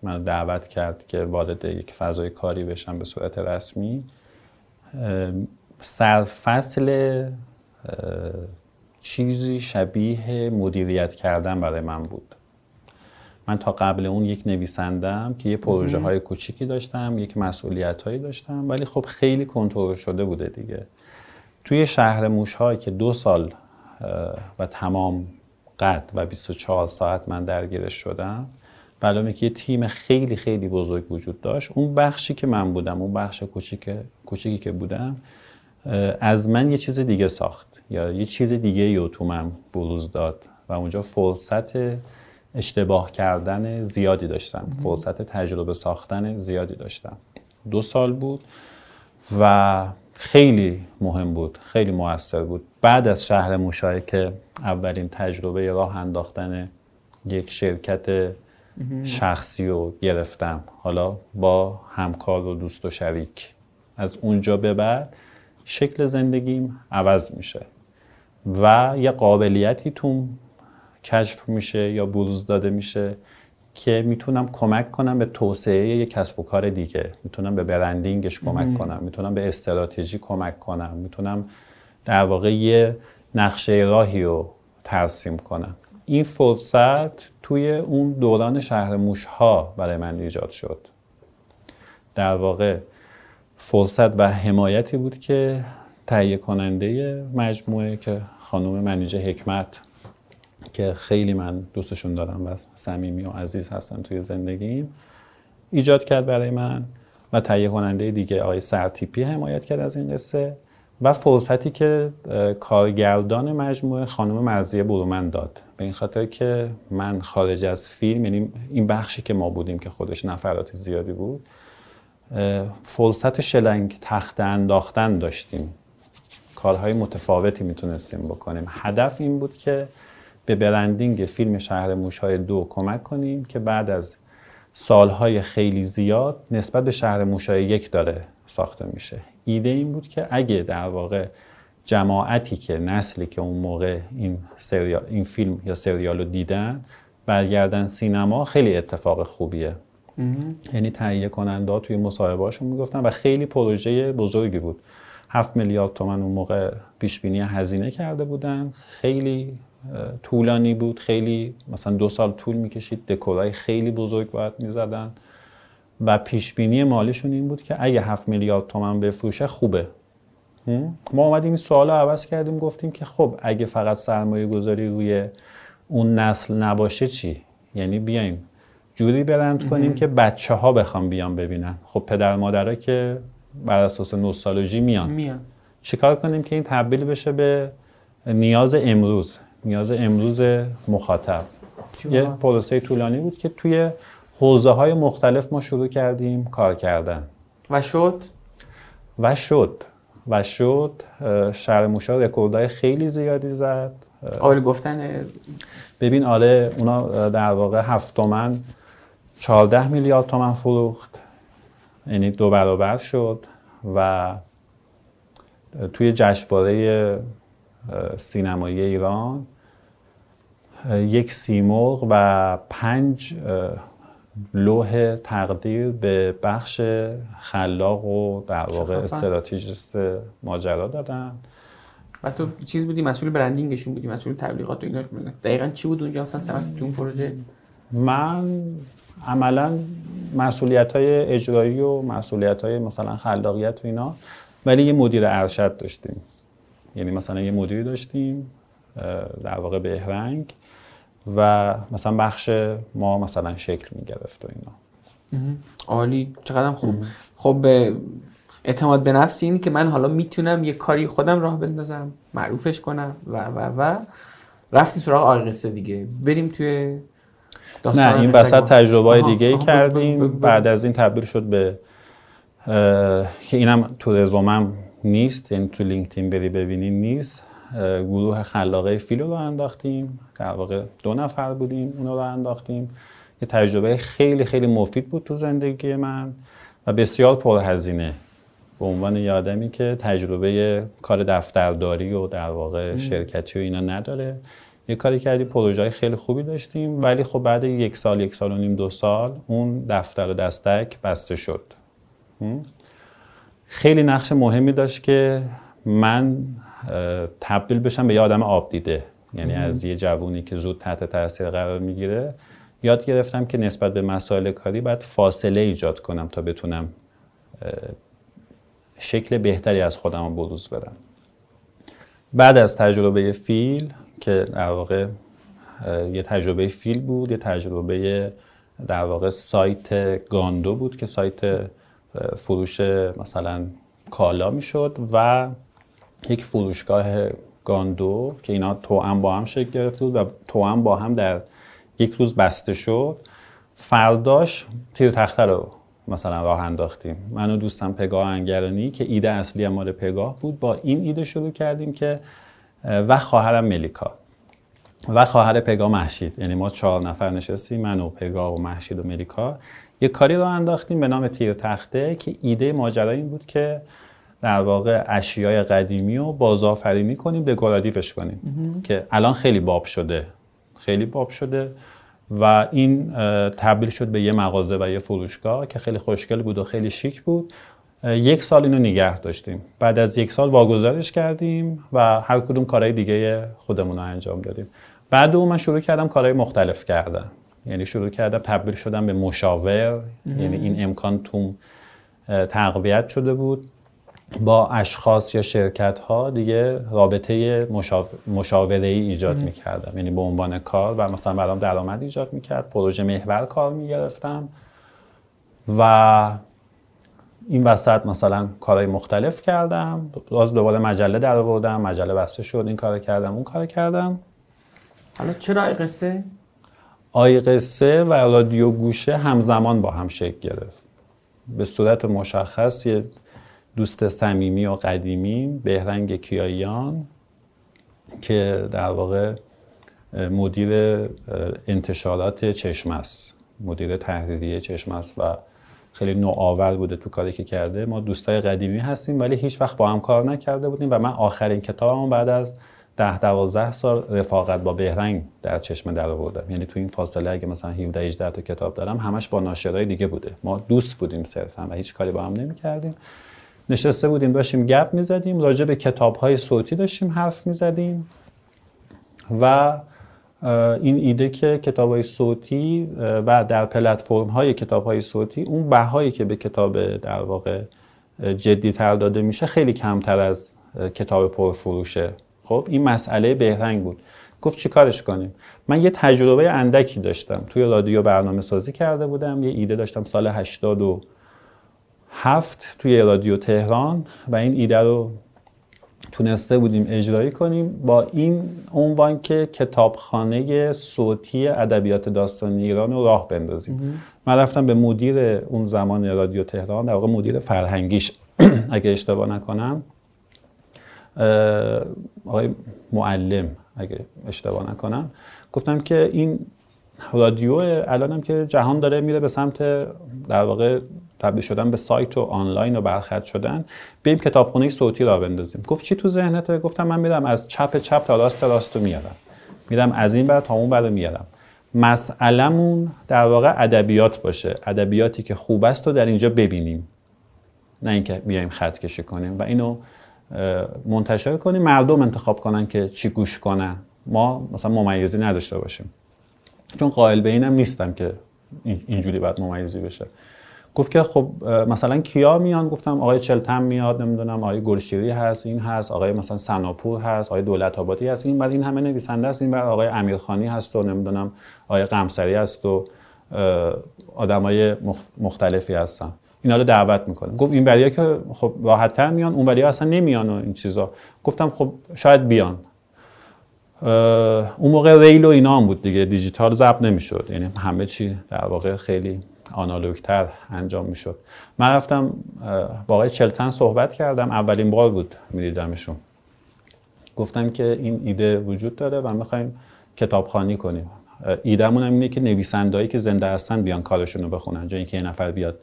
من دعوت کرد که وارد یک فضای کاری بشم به صورت رسمی. سرفصل چیزی شبیه مدیریت کردن برای من بود. من تا قبل اون یک نویسندم که یه پروژه های کوچیکی داشتم یک مسئولیت هایی داشتم ولی خب خیلی کنترل شده بوده دیگه. توی شهر موش که دو سال و تمام قد و 24 ساعت من درگیرش شدم. برای که یه تیم خیلی خیلی بزرگ وجود داشت. اون بخشی که من بودم اون بخش کوچیک کوچیکی که بودم از من یه چیز دیگه ساخت. یا یه چیز دیگه رو تو من بروز داد و اونجا فرصت اشتباه کردن زیادی داشتم. فرصت تجربه ساختن زیادی داشتم. دو سال بود و خیلی مهم بود خیلی موثر بود. بعد از شهر موشای که اولین تجربه راه انداختن یک شرکت شخصی رو گرفتم. حالا با همکار و دوست و شریک. از اونجا به بعد شکل زندگیم عوض میشه و یه قابلیتی تو کشف میشه یا بروز داده میشه که می‌تونم کمک کنم به توسعه یک کسب و کار دیگه. می‌تونم به برندینگش کمک کنم. می‌تونم به استراتژی کمک کنم. می‌تونم در واقع یه نقشه راهی رو ترسیم کنم. این فرصت توی اون دوران شهر موش ها برای من ایجاد شد. در واقع فرصت و حمایتی بود که تهیه کننده مجموعه که خانم منیژه حکمت که خیلی من دوستشون دارم و صمیمی و عزیز هستن توی زندگیم ایجاد کرد برای من و تهیه کننده دیگه آقای سرتیپی حمایت کرد از این قصه و فرصتی که کارگردان مجموعه خانم مرزیه برومن داد. به این خاطر که من خارج از فیلم یعنی این بخشی که ما بودیم که خودش نفرات زیادی بود فرصت شلنگ تخت انداختن داشتیم. کارهای متفاوتی می‌تونستیم بکنیم. هدف این بود که به برندینگ فیلم شهر موشهای دو کمک کنیم که بعد از سالهای خیلی زیاد نسبت به شهر موشهای یک داره ساخته میشه. ایده این بود که اگه در واقع جماعتی که نسلی که اون موقع این, سریال، این فیلم یا سریال رو دیدن برگردن سینما خیلی اتفاق خوبیه. یعنی تهیه کننده توی مصاحبهاشون می‌گفتن و خیلی پروژه بزرگی بود. هفت میلیارد تومن اون موقع پیش بینی هزینه کرده بودن. خیلی طولانی بود. خیلی مثلا دو سال طول می‌کشید. دکورای خیلی بزرگ باید می‌زدن. و پیش بینی مالیشون این بود که اگه هفت میلیارد تومن بفروشه خوبه. ما اومدیم این سوال رو عوض کردیم. گفتیم که خب اگه فقط سرمایه گذاری روی اون نسل نباشه چی؟ یعنی بیایم جوری برند کنیم که بچه ها بخوام بیان ببینن. خب پدر مادرها که بر اساس نوستالژی میان. میان. چیکار کنیم که این تبدیل بشه به نیاز امروز؟ نیاز امروز مخاطب. یه پروسه طولانی بود که توی حوزه های مختلف ما شروع کردیم کار کردن. و شد؟ و شد. و شد شهر موشا رکوردهای خیلی زیادی زد. آره گفتن ببین آره اونا در واقع هفت تومن 14 میلیارد تومن فروخت. یعنی دو برابر شد و توی جشنواره سینمایی ایران یک سیمرغ و پنج لوح تقدیر به بخش خلاق و در واقع استراتژیست ماجرا دادن. و تو چیز بودی؟ مسئول برندینگشون بودی مسئول تبلیغات و اینا دقیقا چی بود اونجا؟ اصلا سمت تو اون پروژه؟ من عملا مسئولیت های اجرایی و مسئولیت های مثلا خلاقیت و اینا ولی یه مدیر ارشد داشتیم. یعنی مثلا یه مدیری داشتیم در واقع بهرنگ. و مثلا بخش ما مثلا شکل می گرفت و اینا. عالی. چقدر خوب. خب اعتماد به نفس این که من حالا می‌تونم یه کاری خودم راه بندازم معروفش کنم و و و. رفتیم سراغ آقای قصه دیگه. بریم توی نه این وسط تجربه های دیگه ای کردیم. بعد از این تبدیل شد به که اینم تو رزومم نیست. یعنی تو لینکدین بری ببینی نیست. گروه خلاقه فیلو رو انداختیم در واقع دو نفر بودیم اونا رو انداختیم. یه تجربه خیلی خیلی مفید بود تو زندگی من و بسیار پرهزینه. به عنوان یه آدمی که تجربه کار دفترداری و در واقع شرکتی و اینا نداره. یه کاری کردی پروژه خیلی خوبی داشتیم ولی خب بعد یک سال یک سال و نیم دو سال اون دفتر و دستک بسته شد. خیلی نقش مهمی داشت که من تبدیل بشم به یه آدم آب دیده. یعنی از یه جوونی که زود تحت تاثیر قرار می‌گیره. یاد گرفتم که نسبت به مسائل کاری باید فاصله ایجاد کنم تا بتونم شکل بهتری از خودم رو بروز بدم. بعد از تجربه فیل که در واقع یه تجربه فیل بود یه تجربه در واقع سایت گاندو بود که سایت فروش مثلا کالا می‌شد و یک فروشگاه گاندو که اینا توأم با هم شکل گرفته بود و توأم با هم در یک روز بسته شد. فرداش تیر تخته رو مثلا راه انداختیم. من و دوستم پگاه انگرانی که ایده اصلی مال پگاه بود با این ایده شروع کردیم که و خواهرم ملیکا. و خواهر پگاه محشید. یعنی ما چهار نفر نشستیم من و پگاه و محشید و ملیکا. یه کاری رو انداختیم به نام تیر تخته که ایده ماجرا این بود که در واقع اشیای قدیمی رو بازآفرینی کنیم به گرادیفش کنیم که الان خیلی باب شده. خیلی باب شده و این تبدیل شد به یه مغازه و یه فروشگاه که خیلی خوشگل بود و خیلی شیک بود. یک سال اینو نگه داشتیم. بعد از یک سال واگذارش کردیم و هر کدوم کارهای دیگه خودمون رو انجام دادیم. بعد اون من شروع کردم کارهای مختلف کردم یعنی شروع کردم تبدیل شدم به مشاور. یعنی این امکان توم تقویت شده بود. با اشخاص یا شرکت ها دیگه رابطه مشاوره ای ایجاد می کردم یعنی به عنوان کار و مثلا برام درآمد ایجاد می کرد پروژه محور کار می گرفتم و این وسط مثلا کارهای مختلف کردم. باز دوباره مجله در آوردم مجله بسته شد. این کار کردم اون کار کردم. حالا چرا آی قصه آی قصه و رادیو گوشه همزمان با هم شکل گرفت. به صورت مشخص یه دوست صمیمی و قدیمی بهرنگ کیاییان که در واقع مدیر انتشارات چشم است. مدیر تحریریه چشم است و خیلی نوآور بوده تو کاری که کرده. ما دوستای قدیمی هستیم ولی هیچ وقت با هم کار نکرده بودیم و من آخرین کتابم بعد از ده دوازده سال رفاقت با بهرنگ در چشم در آوردم. یعنی تو این فاصله اگه مثلا 17 18 تا کتاب دارم همش با ناشرای دیگه بوده. ما دوست بودیم صرفا و هیچ کاری با هم نمی‌کردیم. نشسته بودیم داشتیم گپ می‌زدیم راجع به کتاب های صوتی داشتیم حرف می‌زدیم و این ایده که کتاب های صوتی و در پلتفرم های کتاب های صوتی اون بهایی که به کتاب در واقع جدی تر داده میشه خیلی کمتر از کتاب پرفروشه. خب این مسئله بهرنگ بود. گفت چی کارش کنیم؟ من یه تجربه اندکی داشتم. توی رادیو برنامه سازی کرده بودم یه ایده داشتم سال 87 توی رادیو تهران و این ایده رو تونسته بودیم اجرایی کنیم با این عنوان که کتابخانه صوتی ادبیات داستانی ایران رو راه بندازیم. من رفتم به مدیر اون زمان رادیو تهران در واقع مدیر فرهنگیش. اگه اشتباه نکنم آقای معلم اگه اشتباه نکنم. گفتم که این رادیو الانم که جهان داره میره به سمت در واقع تبدیل شدن به سایت و آنلاین و برخط شدن. بریم کتابخونه صوتی را بندازیم. گفت چی تو ذهنته گفتم من میرم از چپ چپ تا راست راست رو میارم. میرم از این بر تا اون بر میارم. مسئلمون در واقع ادبیات باشه. ادبیاتی که خوب است رو در اینجا ببینیم. نه اینکه بیایم خط کشی کنیم و اینو منتشر کنیم. مردم انتخاب کنن که چی گوش کنن. ما مثلا ممیزی نداشته باشیم. چون قائل به اینم نیستم که اینجوری باید ممیزی بشه. گفت که خب مثلا کیا میان؟ گفتم آقای چلتم میاد نمی‌دونم آقای گلشیری هست این هست آقای مثلا سناپور هست آقای دولت آبادی هست این بعد این همه نویسنده است این بعد آقای امیرخانی هست و نمی‌دونم آقای قمسری هست و آدمای مختلفی هستن. اینا رو دعوت می‌کنه. گفت این بریا که خب راحتتر میان اون بریا اصلا نمیان و این چیزا. گفتم خب شاید بیان. اون موقع ریل و اینا هم بود دیگه. دیجیتال ضبط نمی‌شد. یعنی همه چی در واقع خیلی آنالوگتر انجام می‌شد. من رفتم با آقای چلتن صحبت کردم. اولین بار بود میدیدمشون. گفتم که این ایده وجود داره و می‌خوایم کتابخانی کنیم. ایدهمون هم اینه که نویسندهایی که زنده هستن بیان کارشون رو بخونن. جایی که یه نفر بیاد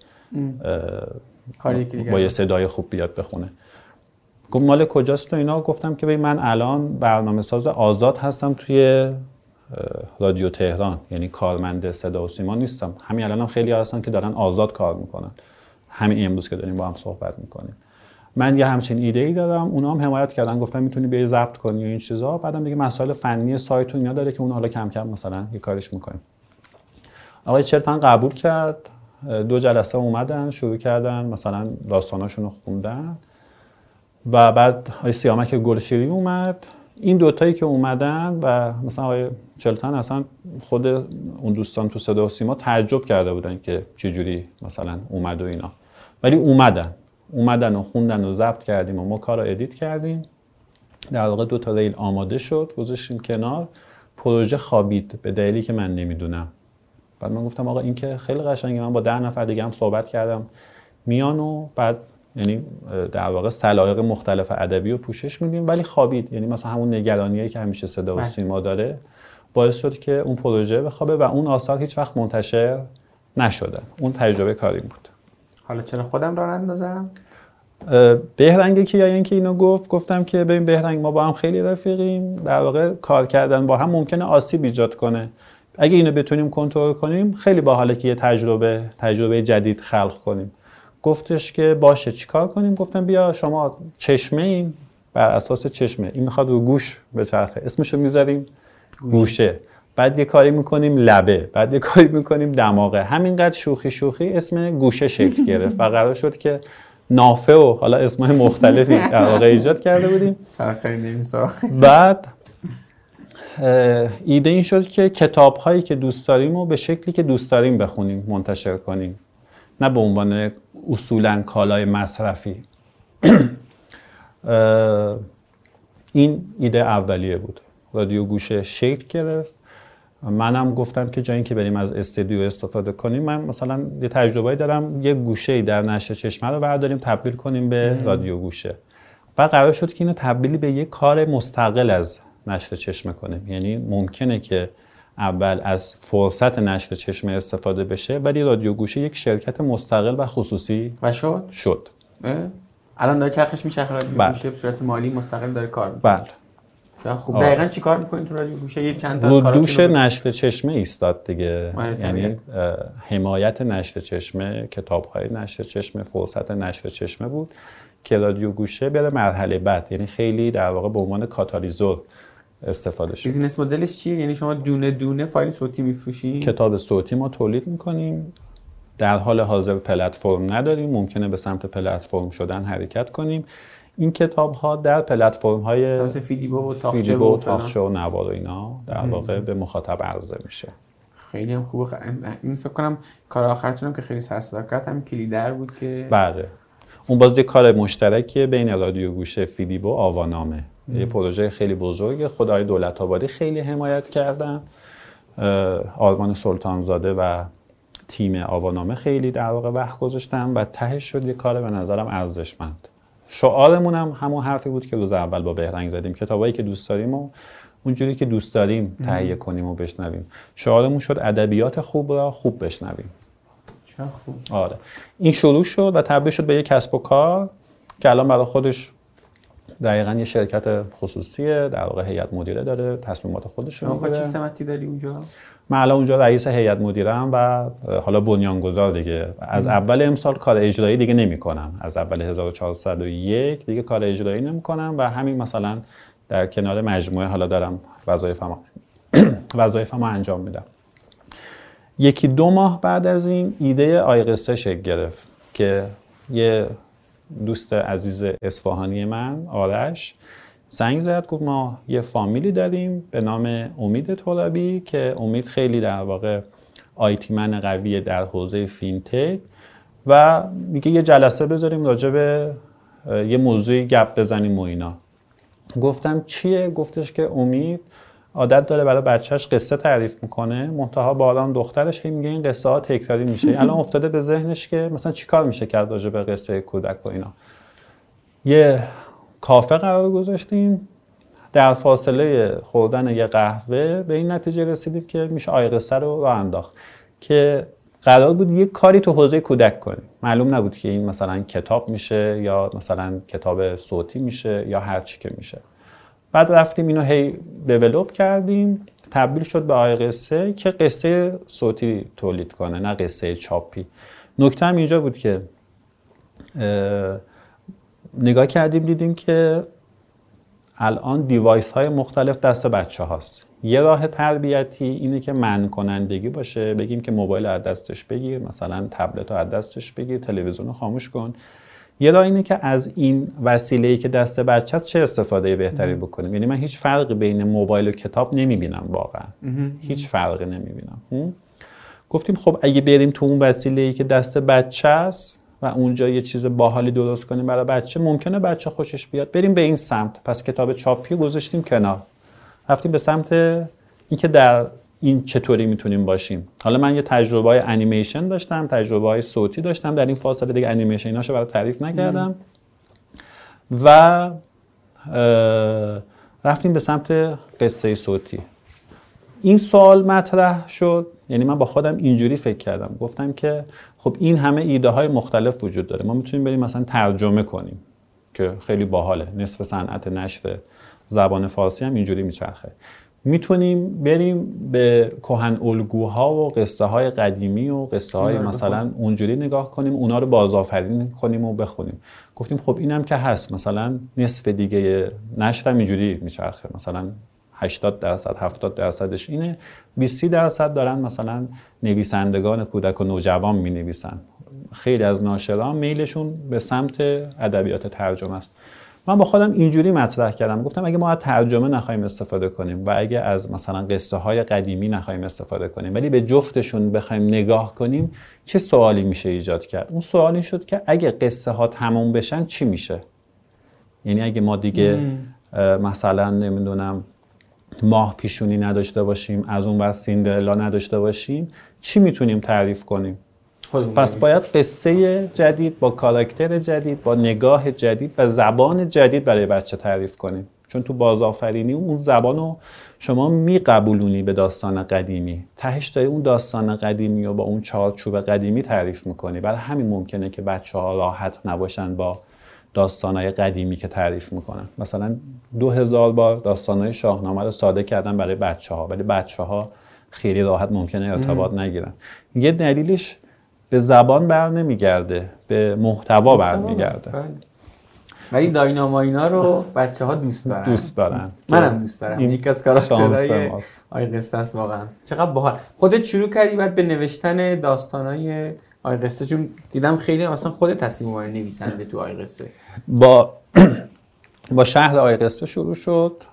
با یه صدای خوب بیاد بخونه. گفت مال کجاست و اینا؟ گفتم که من الان برنامه ساز آزاد هستم توی رادیو تهران یعنی کارمند صدا و سیما نیستم. همین الان هم خیلی هستن که دارن آزاد کار می‌کنن. همین امروز که داریم با هم صحبت می‌کنیم. من یه همچین ایده ای دارم اونا هم حمایت کردن گفتن می‌تونی بیای ضبط کنی و این چیزا. بعدم دیگه مسائل فنی سایت و اینا داره که اون حالا کم کم مثلا یه کارش می‌کنیم. آقای چلتن قبول کرد. دو جلسه اومدن شروع کردن مثلا داستاناشون رو خوندن. و بعد آقای سیامک گلشیری اومد. این دوتایی که اومدن و مثلا آقای چلتن اصلا خود اون دوستان تو صدا و سیما تعجب کرده بودن که چجوری مثلا اومد و اینا. ولی اومدن. اومدن و خوندن و ضبط کردیم و ما کار رو edit کردیم. در واقع دو تا ریل آماده شد گذاشتیم کنار. پروژه خوابید به دلیلی که من نمی‌دونم. بعد من گفتم آقا این که خیلی قشنگه من با ده نفر دیگه هم صحبت کردم. میان و بعد یعنی در واقع سلایق مختلف ادبی رو پوشش میدیم. ولی خوابید. یعنی مثلا همون نگرانیایی که همیشه صدا و بله. سیما داره باعث شد که اون پروژه بخوابه و اون آثار هیچ وقت منتشر نشده. اون تجربه کاری بود. حالا چرا خودم را اندازم بهرنگ که یا اینکه اینو گفت. گفتم که ببین بهرنگ ما با هم خیلی رفیقیم. در واقع کار کردن با هم ممکنه آسیب ایجاد کنه. اگه اینو بتونیم کنترل کنیم خیلی باحاله که یه تجربه تجربه جدید خلق کنیم. گفتش که باشه چیکار کنیم؟ گفتم بیا شما چشمه این بر اساس چشمه. این می‌خواد رو گوش به چرخه. اسمشو می‌ذاریم گوشه. بعد یه کاری می‌کنیم لبه. بعد یه کاری می‌کنیم دماغه. همینقدر شوخی شوخی اسم گوشه شکل گرفت و قرار شد که نافه و حالا اسمای مختلفی در واقع ایجاد کرده بودیم. بعد ایده این شد که کتاب هایی که دوست داریم و به شکلی که دوست داریم بخونیم منتشر کنیم. نه به عنوان اصولا کالای مصرفی. این ایده اولیه بود. رادیو گوشه شکل گرفت. منم گفتم که جایی که بریم از استودیو استفاده کنیم من مثلا یه تجربه دارم یه گوشه در نشر چشمه رو برداریم تبدیل کنیم به رادیو گوشه. و قرار شد که اینو تبدیلی به یه کار مستقل از نشر چشمه کنیم. یعنی ممکنه که اول از فرصت نشر چشمه استفاده بشه ولی رادیو گوشه یک شرکت مستقل و خصوصی و شد؟ شد. الان داره چرخش میشه رادیو بله. گوشه به صورت مالی مستقل داره کار می‌کنه. بله. خوب. دقیقا چی کار می‌کنید تو رادیو گوشه یه چند تا از دوش نشر چشمه ایستاد دیگه. یعنی حمایت نشر چشمه کتاب های نشر چشمه فرصت نشر چشمه بود که رادیو گوشه بره مرحله بعد. یعنی خیلی در واقع به عنوان کاتالیزور استفاده شد business model ش چیه؟ یعنی شما دونه دونه فایل صوتی میفروشی کتاب صوتی ما تولید می‌کنیم. در حال حاضر پلتفرم نداریم. ممکنه به سمت پلتفرم شدن حرکت کنیم. این کتاب ها در پلتفرم های فیدیبو و طاقچه و, طاقچه و نوار و اینا در واقع به مخاطب عرضه میشه. خیلی هم خوبه. این فکر کنم کار آخرتونم که خیلی سر کرد هم کلیدر بود که بله. اون باز یه کار مشترکی بین رادیو گوشه فیدیبو آوانامه. یه پروژه خیلی بزرگه. خدای دولت آبادی خیلی حمایت کردن. آرمان سلطانزاده و تیم آوانامه خیلی در واقع وقت گذاشتن و تهش شد یه کار به نظرم ارزشمند. شعارمون هم همون حرفی بود که روز اول با بهرنگ زدیم. کتابایی که دوست داریم و اونجوری که دوست داریم تهیه کنیم و بشنویم. شعارمون شد ادبیات خوب را خوب بشنویم. چه خوب. آره. این شروع شد و تبدیل شد به یک کسب و کار که الان برای خودش دقیقا یه شرکت خصوصیه در واقع هیئت مدیره داره تصمیمات خودش رو می‌گیره. چه سمتی داری اونجا؟ من الان اونجا رئیس هیئت مدیرم و حالا بنیانگذار دیگه. از اول امسال کار اجرایی دیگه نمی کنم از اول 1401 دیگه کار اجرایی نمی کنم و همین مثلا در کنار مجموعه حالا دارم وظایفم وظایفمو انجام میدم. یکی دو ماه بعد از این ایده آیقصه شکل گرفت که یه دوست عزیز اصفهانی من آرش زنگ زد گفت ما یه فامیلی داریم به نام امید ترابی که امید خیلی در واقع آیتی من قویه در حوزه فینتک و میگه یه جلسه بذاریم راجع به یه موضوعی گپ بزنیم و اینا. گفتم چیه؟ گفتش که امید عادت داره برای بچهش قصه تعریف می‌کنه. منتها با آدم دخترش هی میگه این قصه ها تکراری میشه. الان افتاده به ذهنش که مثلا چیکار میشه کرد راجع به قصه کودک و اینا. یه کافه قرار گذاشتیم. در فاصله خوردن یه قهوه به این نتیجه رسیدیم که میشه آیقصه رو راه انداخت. که قرار بود یه کاری تو حوزه کودک کنیم. معلوم نبود که این مثلا کتاب میشه یا مثلا کتاب صوتی میشه یا هر چی که میشه. بعد رفتیم اینو هی دیولوب کردیم. تبدیل شد به آی قصه که قصه صوتی تولید کنه نه قصه چاپی. نکته هم اینجا بود که نگاه کردیم دیدیم که الان دیوایس های مختلف دست بچه هاست. یه راه تربیتی اینه که من کنندگی باشه. بگیم که موبایل از دستش بگیر مثلا تبلت رو از دستش بگیر تلویزیون رو خاموش کن. یه راه اینه که از این وسیله ای که دست بچه هست چه استفاده بهتری بکنیم؟ یعنی من هیچ فرقی بین موبایل و کتاب نمی‌بینم واقعا. هیچ فرقی نمی‌بینم. گفتیم خب اگه بریم تو اون وسیله ای که دست بچه است و اونجا یه چیز باحالی درست کنیم برای بچه ممکنه بچه خوشش بیاد. بریم به این سمت. پس کتاب چاپی گذاشتیم کنار. رفتیم به سمت اینکه در این چطوری می‌تونیم باشیم. حالا من یه تجربه های انیمیشن داشتم تجربه های صوتی داشتم در این فاصله دیگه انیمیشن ایناشو برای تعریف نکردم. و رفتیم به سمت قصه صوتی. این سوال مطرح شد یعنی من با خودم اینجوری فکر کردم. گفتم که خب این همه ایده های مختلف وجود داره. ما می‌تونیم بریم مثلا ترجمه کنیم که خیلی باحاله. نصف صنعت نشر زبان فارسی هم اینجوری میچرخه. می‌تونیم بریم به کهن الگوها و قصه های قدیمی و قصه های مثلا اونجوری نگاه کنیم اونا رو بازآفرین کنیم و بخونیم. گفتیم خب اینم که هست. مثلا نصف دیگه نشر هم اینجوری میچرخه. مثلا 80 درصد 70 درصدش اینه. 20 درصد دارن مثلا نویسندگان کودک و نوجوان می نویسن خیلی از ناشران میلشون به سمت ادبیات ترجمه است. من با خودم اینجوری مطرح کردم. گفتم اگه ما از ترجمه نخواهیم استفاده کنیم و اگه از مثلا قصه های قدیمی نخواهیم استفاده کنیم ولی به جفتشون بخوایم نگاه کنیم چه سوالی میشه ایجاد کرد؟ اون سوالی شد که اگه قصه ها تموم بشن چی میشه؟ یعنی اگه ما دیگه مثلا نمی‌دونم ماه پیشونی نداشته باشیم از اون بعد سیندرلا نداشته باشیم چی می‌تونیم تعریف کنیم؟ پس باید قصه جدید با کاراکتر جدید با نگاه جدید و زبان جدید برای بچه تعریف کنیم. چون تو بازآفرینی اون زبان رو شما میقبولونی به داستان قدیمی. تهش داری اون داستان قدیمی و با اون چارچوب قدیمی تعریف می‌کنی. برای همین ممکنه که بچه ها راحت نباشن با داستانهای قدیمی که تعریف می‌کنن. مثلا دو هزار بار داستانهای شاهنامه رو ساده کردن برای بچه ها ولی بچه ها خیلی راحت ممکنه ارتباط نگیرن. یه دلیلش به زبان بر نمیگرده به محتوا برمیگرده. بله. ولی دایناماینا رو بچه ها دوست دارن. دوست دارن. منم دوست دارم. این یک از کاراکترهای آی قصه است واقعا. چقدر باحال. خودت شروع کردی بعد به نوشتن داستانای آی قصه چون دیدم خیلی اصلا خودت تصمیم نویسنده تو آی قصه با با شهر آی قصه شروع شد.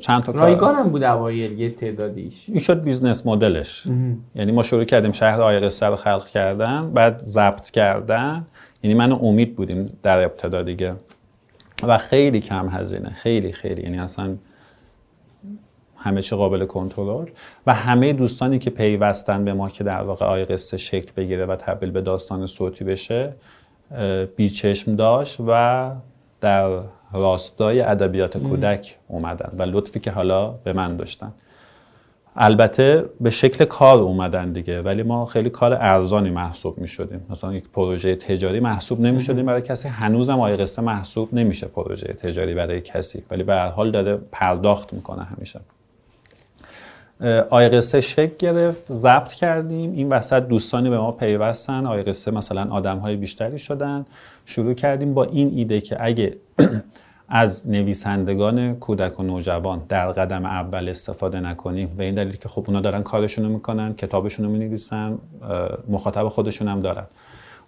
چند تا رایگان هم بود اوایل یه تعدادیش. این شد business model ش. یعنی ما شروع کردیم شهر آی قصه رو خلق کردن بعد ضبط کردن. یعنی من و امید بودیم در ابتدا دیگه. و خیلی کم هزینه. خیلی خیلی. یعنی اصلا همه چی قابل کنترل. و همه دوستانی که پیوستن به ما که در واقع آی قصه شکل بگیره و تبدیل به داستان صوتی بشه بیچشم داشت و در راستای ادبیات کودک اومدن و لطفی که حالا به من داشتن. البته به شکل کار اومدن دیگه ولی ما خیلی کار ارزانی محسوب می شدیم مثلا یک پروژه تجاری محسوب نمی شدیم برای کسی. هنوزم آیه قصه محسوب نمیشه پروژه تجاری برای کسی. ولی به هر حال داره پرداخت می‌کنه همیشه. آیه قصه شکل گرفت ضبط کردیم. این وسط دوستانی به ما پیوستن. آیه قصه مثلا آدم های بیشتری شدن. شروع کردیم با این ایده که اگه از نویسندگان کودک و نوجوان در قدم اول استفاده نکنیم. به این دلیل که خب اونا دارن کارشون می‌کنن کتابشون رو می‌نویسن مخاطب خودشون هم دارن.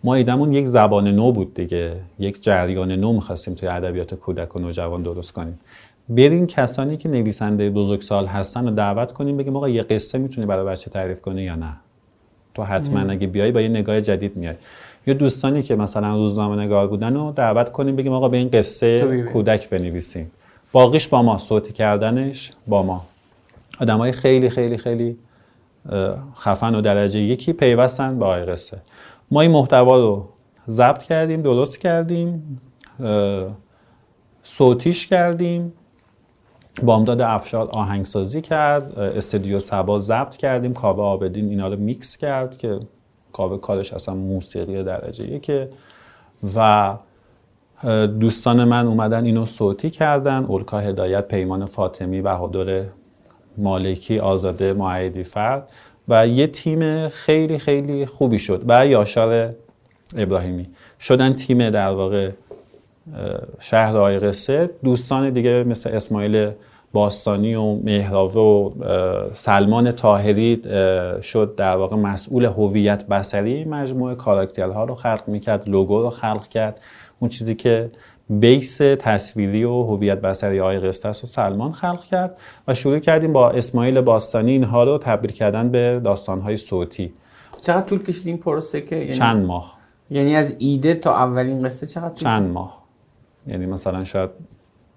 ما ایدمون یک زبان نو بود دیگه. یک جریان نو می‌خواستیم توی ادبیات کودک و نوجوان درست کنیم. بریم کسانی که نویسنده بزرگسال هستن رو دعوت کنیم بگیم آقا یه قصه می‌تونی برای بچه تعریف کنی یا نه. تو حتما اگه بیای با یه نگاه جدید میای. یا دوستانی که مثلا روزنامه نگار بودن رو دعوت کنیم بگیم آقا به این قصه کودک بنویسیم. باقیش با ما صوتی کردنش با ما. آدم های خیلی خیلی خیلی خفن و درجه یکی پیوستن به آقای قصه ما این محتوا رو ضبط کردیم درست کردیم صوتیش کردیم. بامداد افشار آهنگسازی کرد استودیو سبا ضبط کردیم کاوه آبدین اینا رو میکس کرد که کاوه کارش اصلا موسیقی درجه یکه و دوستان من اومدن اینو صوتی کردن. اولکا هدایت پیمان فاطمی و حضور مالکی آزاده معیدی فرد و یه تیم خیلی خیلی خوبی شد و یاشار ابراهیمی. شدن تیم در واقع شهر آی قصه دوستان دیگه مثل اسماعیل باستانی و مهراوه و سلمان تاهری شد در واقع مسئول هویت بسری مجموعه. کاراکترها رو خلق می‌کرد لوگو رو خلق کرد. اون چیزی که بیس تصویری و هویت بسری آقای قصه و سلمان خلق کرد و شروع کردیم با اسماعیل باستانی. اینها رو تبدیل کردن به داستانهای صوتی. چقدر طول کشید این پروسه که؟ یعنی چند ماه. یعنی از ایده تا اولین قصه چقدر طول چند ماه. یعنی مثلا شاید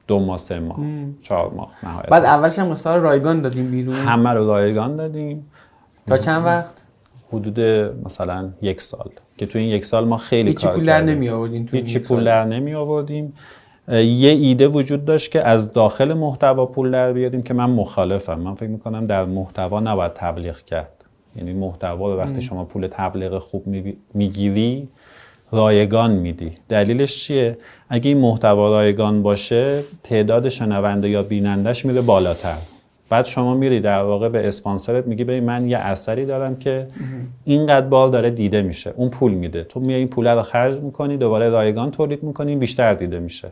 دو ماه سه ماه چهار ماه نهایت. بعد اولش هم قصه رایگان دادیم بیرون. همه رو رایگان دادیم. تا چند وقت؟ حدود مثلا یک سال. که تو این یک سال ما خیلی کار پول در نمی آوردیم تو هیچی پول در نمی آوردیم. یه ایده وجود داشت که از داخل محتوا پول در بیاریم که من مخالفم. من فکر می‌کنم در محتوا نباید تبلیغ کرد. یعنی محتوا رو وقتی شما پول تبلیغ خوب می‌گیری رایگان میدی. دلیلش چیه؟ اگه این محتوا رایگان باشه تعداد شنونده یا بینندش میره بالاتر. بعد شما میری در واقع به اسپانسرت میگی ببین من یه اثری دارم که اینقدر بار داره دیده میشه اون پول میده. تو میای این پول رو خرج می‌کنی دوباره رایگان تولید می‌کنی بیشتر دیده میشه.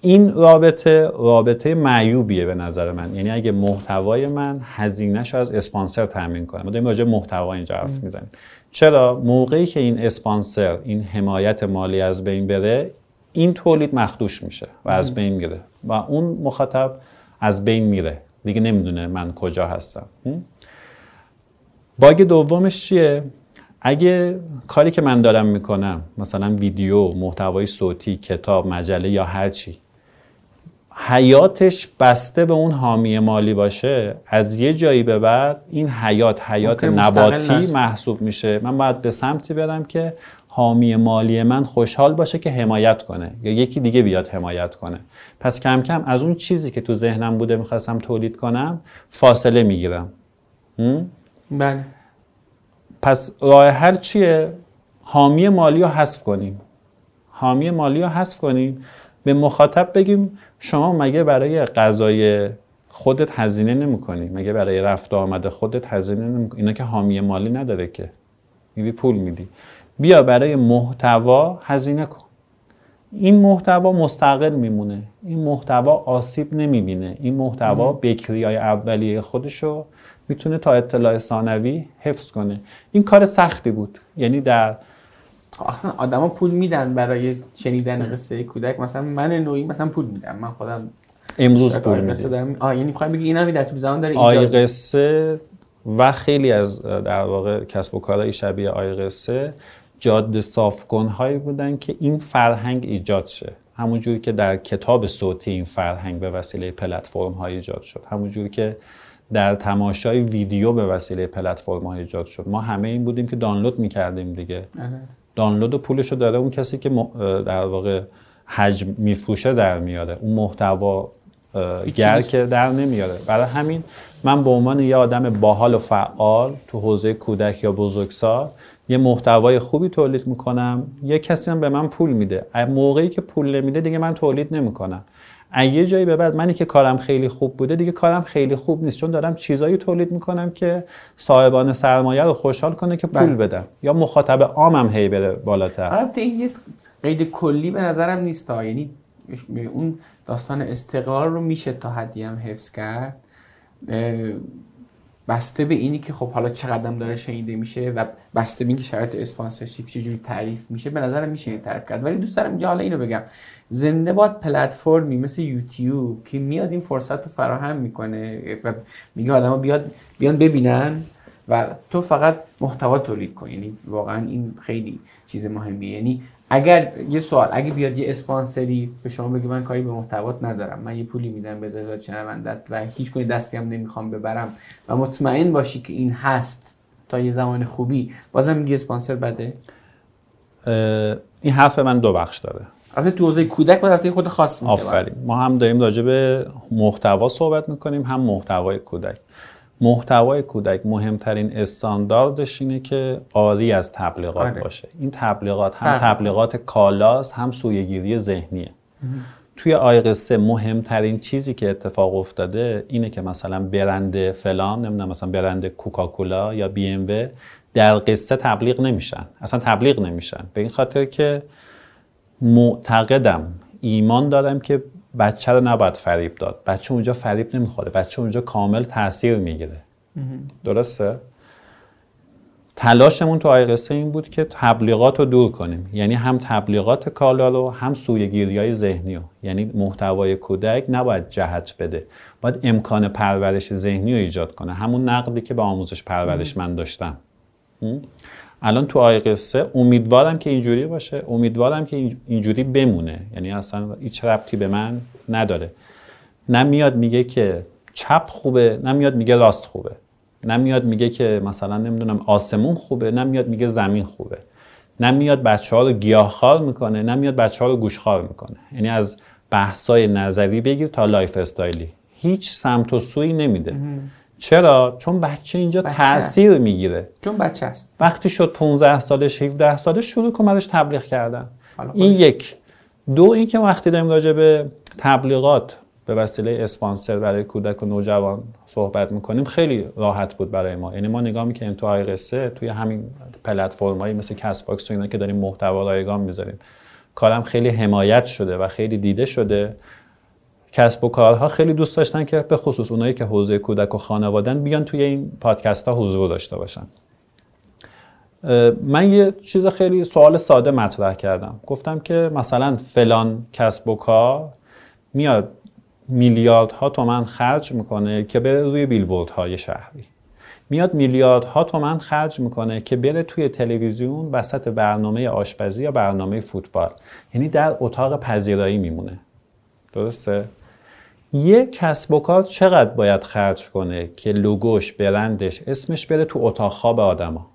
این رابطه رابطه معیوبیه به نظر من. یعنی اگه محتوای من هزینهش از اسپانسر تامین کنه ما داریم راجع محتوا اینجا حرف می‌زنیم. چرا موقعی که این اسپانسر این حمایت مالی از بین بره این تولید مخدوش میشه و از بین میره و اون مخاطب از بین میره. دیگه نمی‌دونه من کجا هستم. باگ دومش چیه؟ اگه کاری که من دارم می‌کنم مثلا ویدیو محتوای صوتی کتاب مجله یا هر چی حیاتش بسته به اون حامی مالی باشه از یه جایی به بعد این حیات حیات نباتی محسوب میشه. من باید به سمتی برم که حامی مالی من خوشحال باشه که حمایت کنه. یا یکی دیگه بیاد حمایت کنه. پس کم کم از اون چیزی که تو ذهنم بوده می‌خواستم تولید کنم فاصله می‌گیرم. بله. پس راه حل چیه؟ حامی مالی رو حذف کنیم. حامی مالی رو حذف کنیم. به مخاطب بگیم شما مگه برای غذای خودت هزینه نمی‌کنی؟ مگه برای رفت آمد خودت هزینه نمی‌کنی؟ اینا که حامی مالی نداره که. میبی پول میدی. بیا برای محتوا هزینه کن. این محتوا مستقل میمونه. این محتوا آسیب نمی‌بینه. این محتوا بکری های اولیه خودشو می‌تونه تا اطلاع ثانوی حفظ کنه. این کار سختی بود. یعنی در اصلا آدما پول میدن برای شنیدن قصه کودک. مثلا من نوعی مثلا پول میدم. من خودم امروز پول میدم آه یعنی می‌خوام بگی اینا در طول زمان داره آی قصه و خیلی از در واقع کسب و کارهای شبیه آی قصه جاده صافکن هایی بودن که این فرهنگ ایجاد شه. همونجوری که در کتاب صوتی این فرهنگ به وسیله پلتفرم های ایجاد شد. همونجوری که در تماشای ویدیو به وسیله پلتفرم های ایجاد شد. ما همه این بودیم که دانلود می‌کردیم دیگه. آره. دانلود و پولش رو داره اون کسی که در واقع حجم میفروشه در میاره. اون محتوا گر که در نمیاره. برای همین من به عنوان یه آدم باحال و فعال تو حوزه کودک یا بزرگسال یه محتوای خوبی تولید می‌کنم. یه کسی هم به من پول میده. موقعی که پول نمیده دیگه من تولید نمی‌کنم. یه جایی به بعد منی که کارم خیلی خوب بوده دیگه کارم خیلی خوب نیست. چون دارم چیزایی تولید می‌کنم که صاحبان سرمایه رو خوشحال کنه که پول بله. بدم. یا مخاطب عامم هی بره بالاتر. البته این یه قید کلی به نظرم نیست ها یعنی اون داستان استقلال رو میشه تا حدی هم حفظ کرد. بسته به اینی که خب حالا چقدر داره شنیده میشه و بسته به اینکه شرایط اسپانسرشیپ چجوری تعریف میشه به نظرم میشه این تعریف کرد. ولی دوست دارم اینجا حالا اینو بگم. زنده باد پلتفرمی مثل یوتیوب که میاد این فرصت رو فراهم می‌کنه و میگه آدما بیاد بیان ببینن و تو فقط محتوا تولید کن. یعنی واقعا این خیلی چیز مهمیه. یعنی اگر یه سوال اگه بیاد یه اسپانسری به شما بگه من کاری به محتوات ندارم من یه پولی میدم به ازای شنوندت و هیچ کنی دستی هم نمی‌خوام ببرم و مطمئن باشی که این هست تا یه زمان خوبی بازم میگی اسپانسر بده؟ این حرف من دو بخش داره. البته تو حوزه کودک با خود خاص میشه آفرین. ما هم داریم راجع به محتوا صحبت می‌کنیم هم محتوای کودک. محتوای کودک مهمترین استانداردش اینه که عالی از تبلیغات آره. باشه. این تبلیغات هم تبلیغات کالاست هم سویگیری ذهنیه. توی آی قصه مهمترین چیزی که اتفاق افتاده اینه که مثلا برند فلان نمی‌دونم مثلا برند کوکاکولا یا بی ام در قصه تبلیغ نمیشن. اصلا تبلیغ نمیشن. به این خاطر که معتقدم ایمان دارم که بچه رو نباید فریب داد. بچه اونجا فریب نمی‌خوره. بچه اونجا کامل تاثیر می‌گیره. درسته؟ تلاشمون تو آی قصه این بود که تبلیغات رو دور کنیم. یعنی هم تبلیغات کالا رو هم سویگیری های ذهنی رو. یعنی محتوای کودک نباید جهت بده. باید امکان پرورش ذهنی رو ایجاد کنه. همون نقدی که به آموزش پرورش من داشتم. الان تو آی قصه امیدوارم که اینجوری باشه امیدوارم که اینجوری بمونه. یعنی اصلا هیچ ربطی به من نداره. نمیاد میگه که چپ خوبه نمیاد میگه راست خوبه. نمیاد میگه که مثلا نمی‌دونم آسمون خوبه نمیاد میگه زمین خوبه. نمیاد بچه ها رو گیاهخوار می‌کنه نمیاد بچه ها رو گوشخوار می‌کنه. یعنی از بحثای نظری بگیر تا lifestyle ی. هیچ سمت و سوی نمیده. چرا؟ چون بچه اینجا بچه تاثیر می‌گیره. چون بچه است. وقتی شد 15 سالش 17 سالش شروع کن برش تبلیغ کردن. این یک. دو اینکه وقتی داریم راجع به تبلیغات به وسیله اسپانسر برای کودک و نوجوان صحبت می‌کنیم خیلی راحت بود برای ما. یعنی ما نگاه می‌کنیم تو آی‌قصه توی همین پلتفرمایی مثل کست‌باکس و اینا که داریم محتوا رایگان می‌ذاریم. کارم خیلی حمایت شده و خیلی دیده شده. کسب و کارها خیلی دوست داشتن که به خصوص اونایی که حوزه کودک و خانوادن بیان توی این پادکست ها حضور داشته باشن. من یه چیز خیلی سوال ساده مطرح کردم. گفتم که مثلا فلان کسب و کار میاد میلیاردها تومن خرج می‌کنه که بره روی بیلبورد های شهری. میاد میلیاردها تومن خرج می‌کنه که بره توی تلویزیون وسط برنامه آشپزی یا برنامه فوتبال. یعنی در اتاق پذیرایی میمونه. درسته؟ یه کسب و کار چقدر باید خرج کنه که لوگوش برندش اسمش بره تو اتاق خواب آدما؟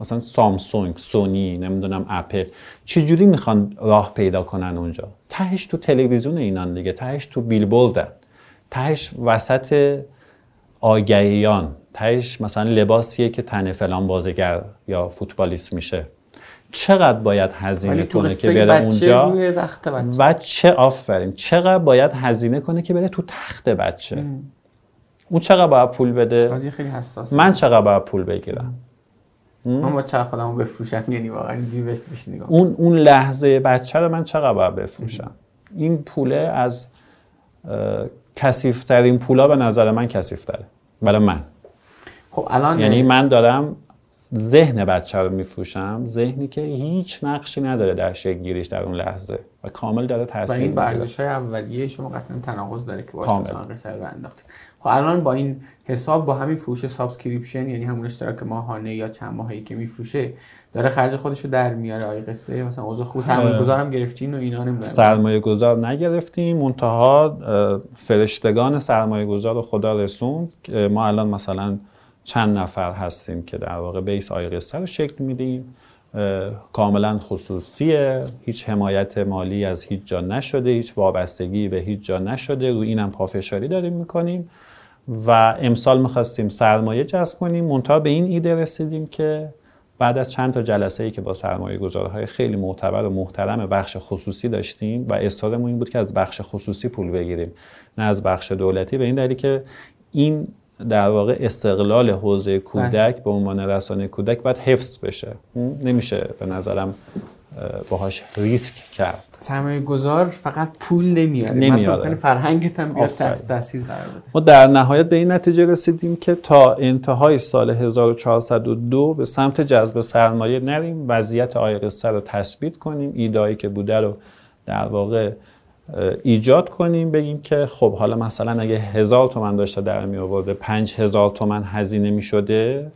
مثلا سامسونگ سونی نمی‌دونم اپل. چجوری می‌خوان راه پیدا کنن اونجا؟ تهش تو تلویزیون اینان دیگه تهش تو بیلبوردن تهش وسط آگهیان. تهش مثلا لباسیه که تن فلان بازیگر یا فوتبالیست میشه. چقدر باید هزینه کنه که بره اونجا؟ روی بچه. بچه آفرین. چقدر باید هزینه کنه که بره تو تخت بچه؟ اون چقدر باید پول بده؟ خیلی حساس. من چقدر باید پول بگیرم؟ من با چقدر خودمو بفروشم یعنی واقعا نگاه اون اون لحظه بچه رو من چقدر باید بفروشم؟ این پوله از کسیفترین پولا به نظر من کسیفتره برای من. خب الان یعنی من دارم ذهن بچه رو میفروشم ذهنی که هیچ نقشی نداره در شکل گیریش در اون لحظه و کامل داره تاثیر و این ارزش های اولیه شما قطعا تناقض داره که باشه مثلا رو انداختید. خب الان با این حساب با همین فروش subscription یعنی همون اشتراک ماهانه یا چند ماهی که میفروشه داره خرج خودش رو در میاره. آی‌قصه مثلا اوضاع خوب سرمایه گذارم گرفتین و اینا نمی‌دونم سرمایه گذار نگرفتیم. منتها فرشتگان سرمایه گذار رو خدا رسوند. ما الان مثلا چند نفر هستیم که در واقع بیس آی قصه رو شکل میدیم. کاملا خصوصیه. هیچ حمایت مالی از هیچ جا نشده هیچ وابستگی به هیچ جا نشده. رو اینم پافشاری داریم می‌کنیم. و امسال می‌خواستیم سرمایه جذب کنیم. منتها به این ایده رسیدیم که بعد از چند تا جلسه ای که با سرمایه گذارهای خیلی معتبر و محترم بخش خصوصی داشتیم و اصرارمون این بود که از بخش خصوصی پول بگیریم نه از بخش دولتی. به این دلیل که این در واقع استقلال حوزه کودک به عنوان رسانه کودک باید حفظ بشه. نمیشه به نظرم باهاش ریسک کرد. سرمایه گذار فقط پول نمیاره. نمیاره. فرهنگت هم بیاد تحت تاثیر قرار بده. ما در نهایت به این نتیجه رسیدیم که تا انتهای سال 1402 به سمت جذب سرمایه نریم وضعیت آی رو تثبیت کنیم. ایدایی که بوده رو در واقع ایجاد کنیم بگیم که خب حالا مثلا اگه هزار تومن داشته در می آورده پنج هزار تومن هزینه می شده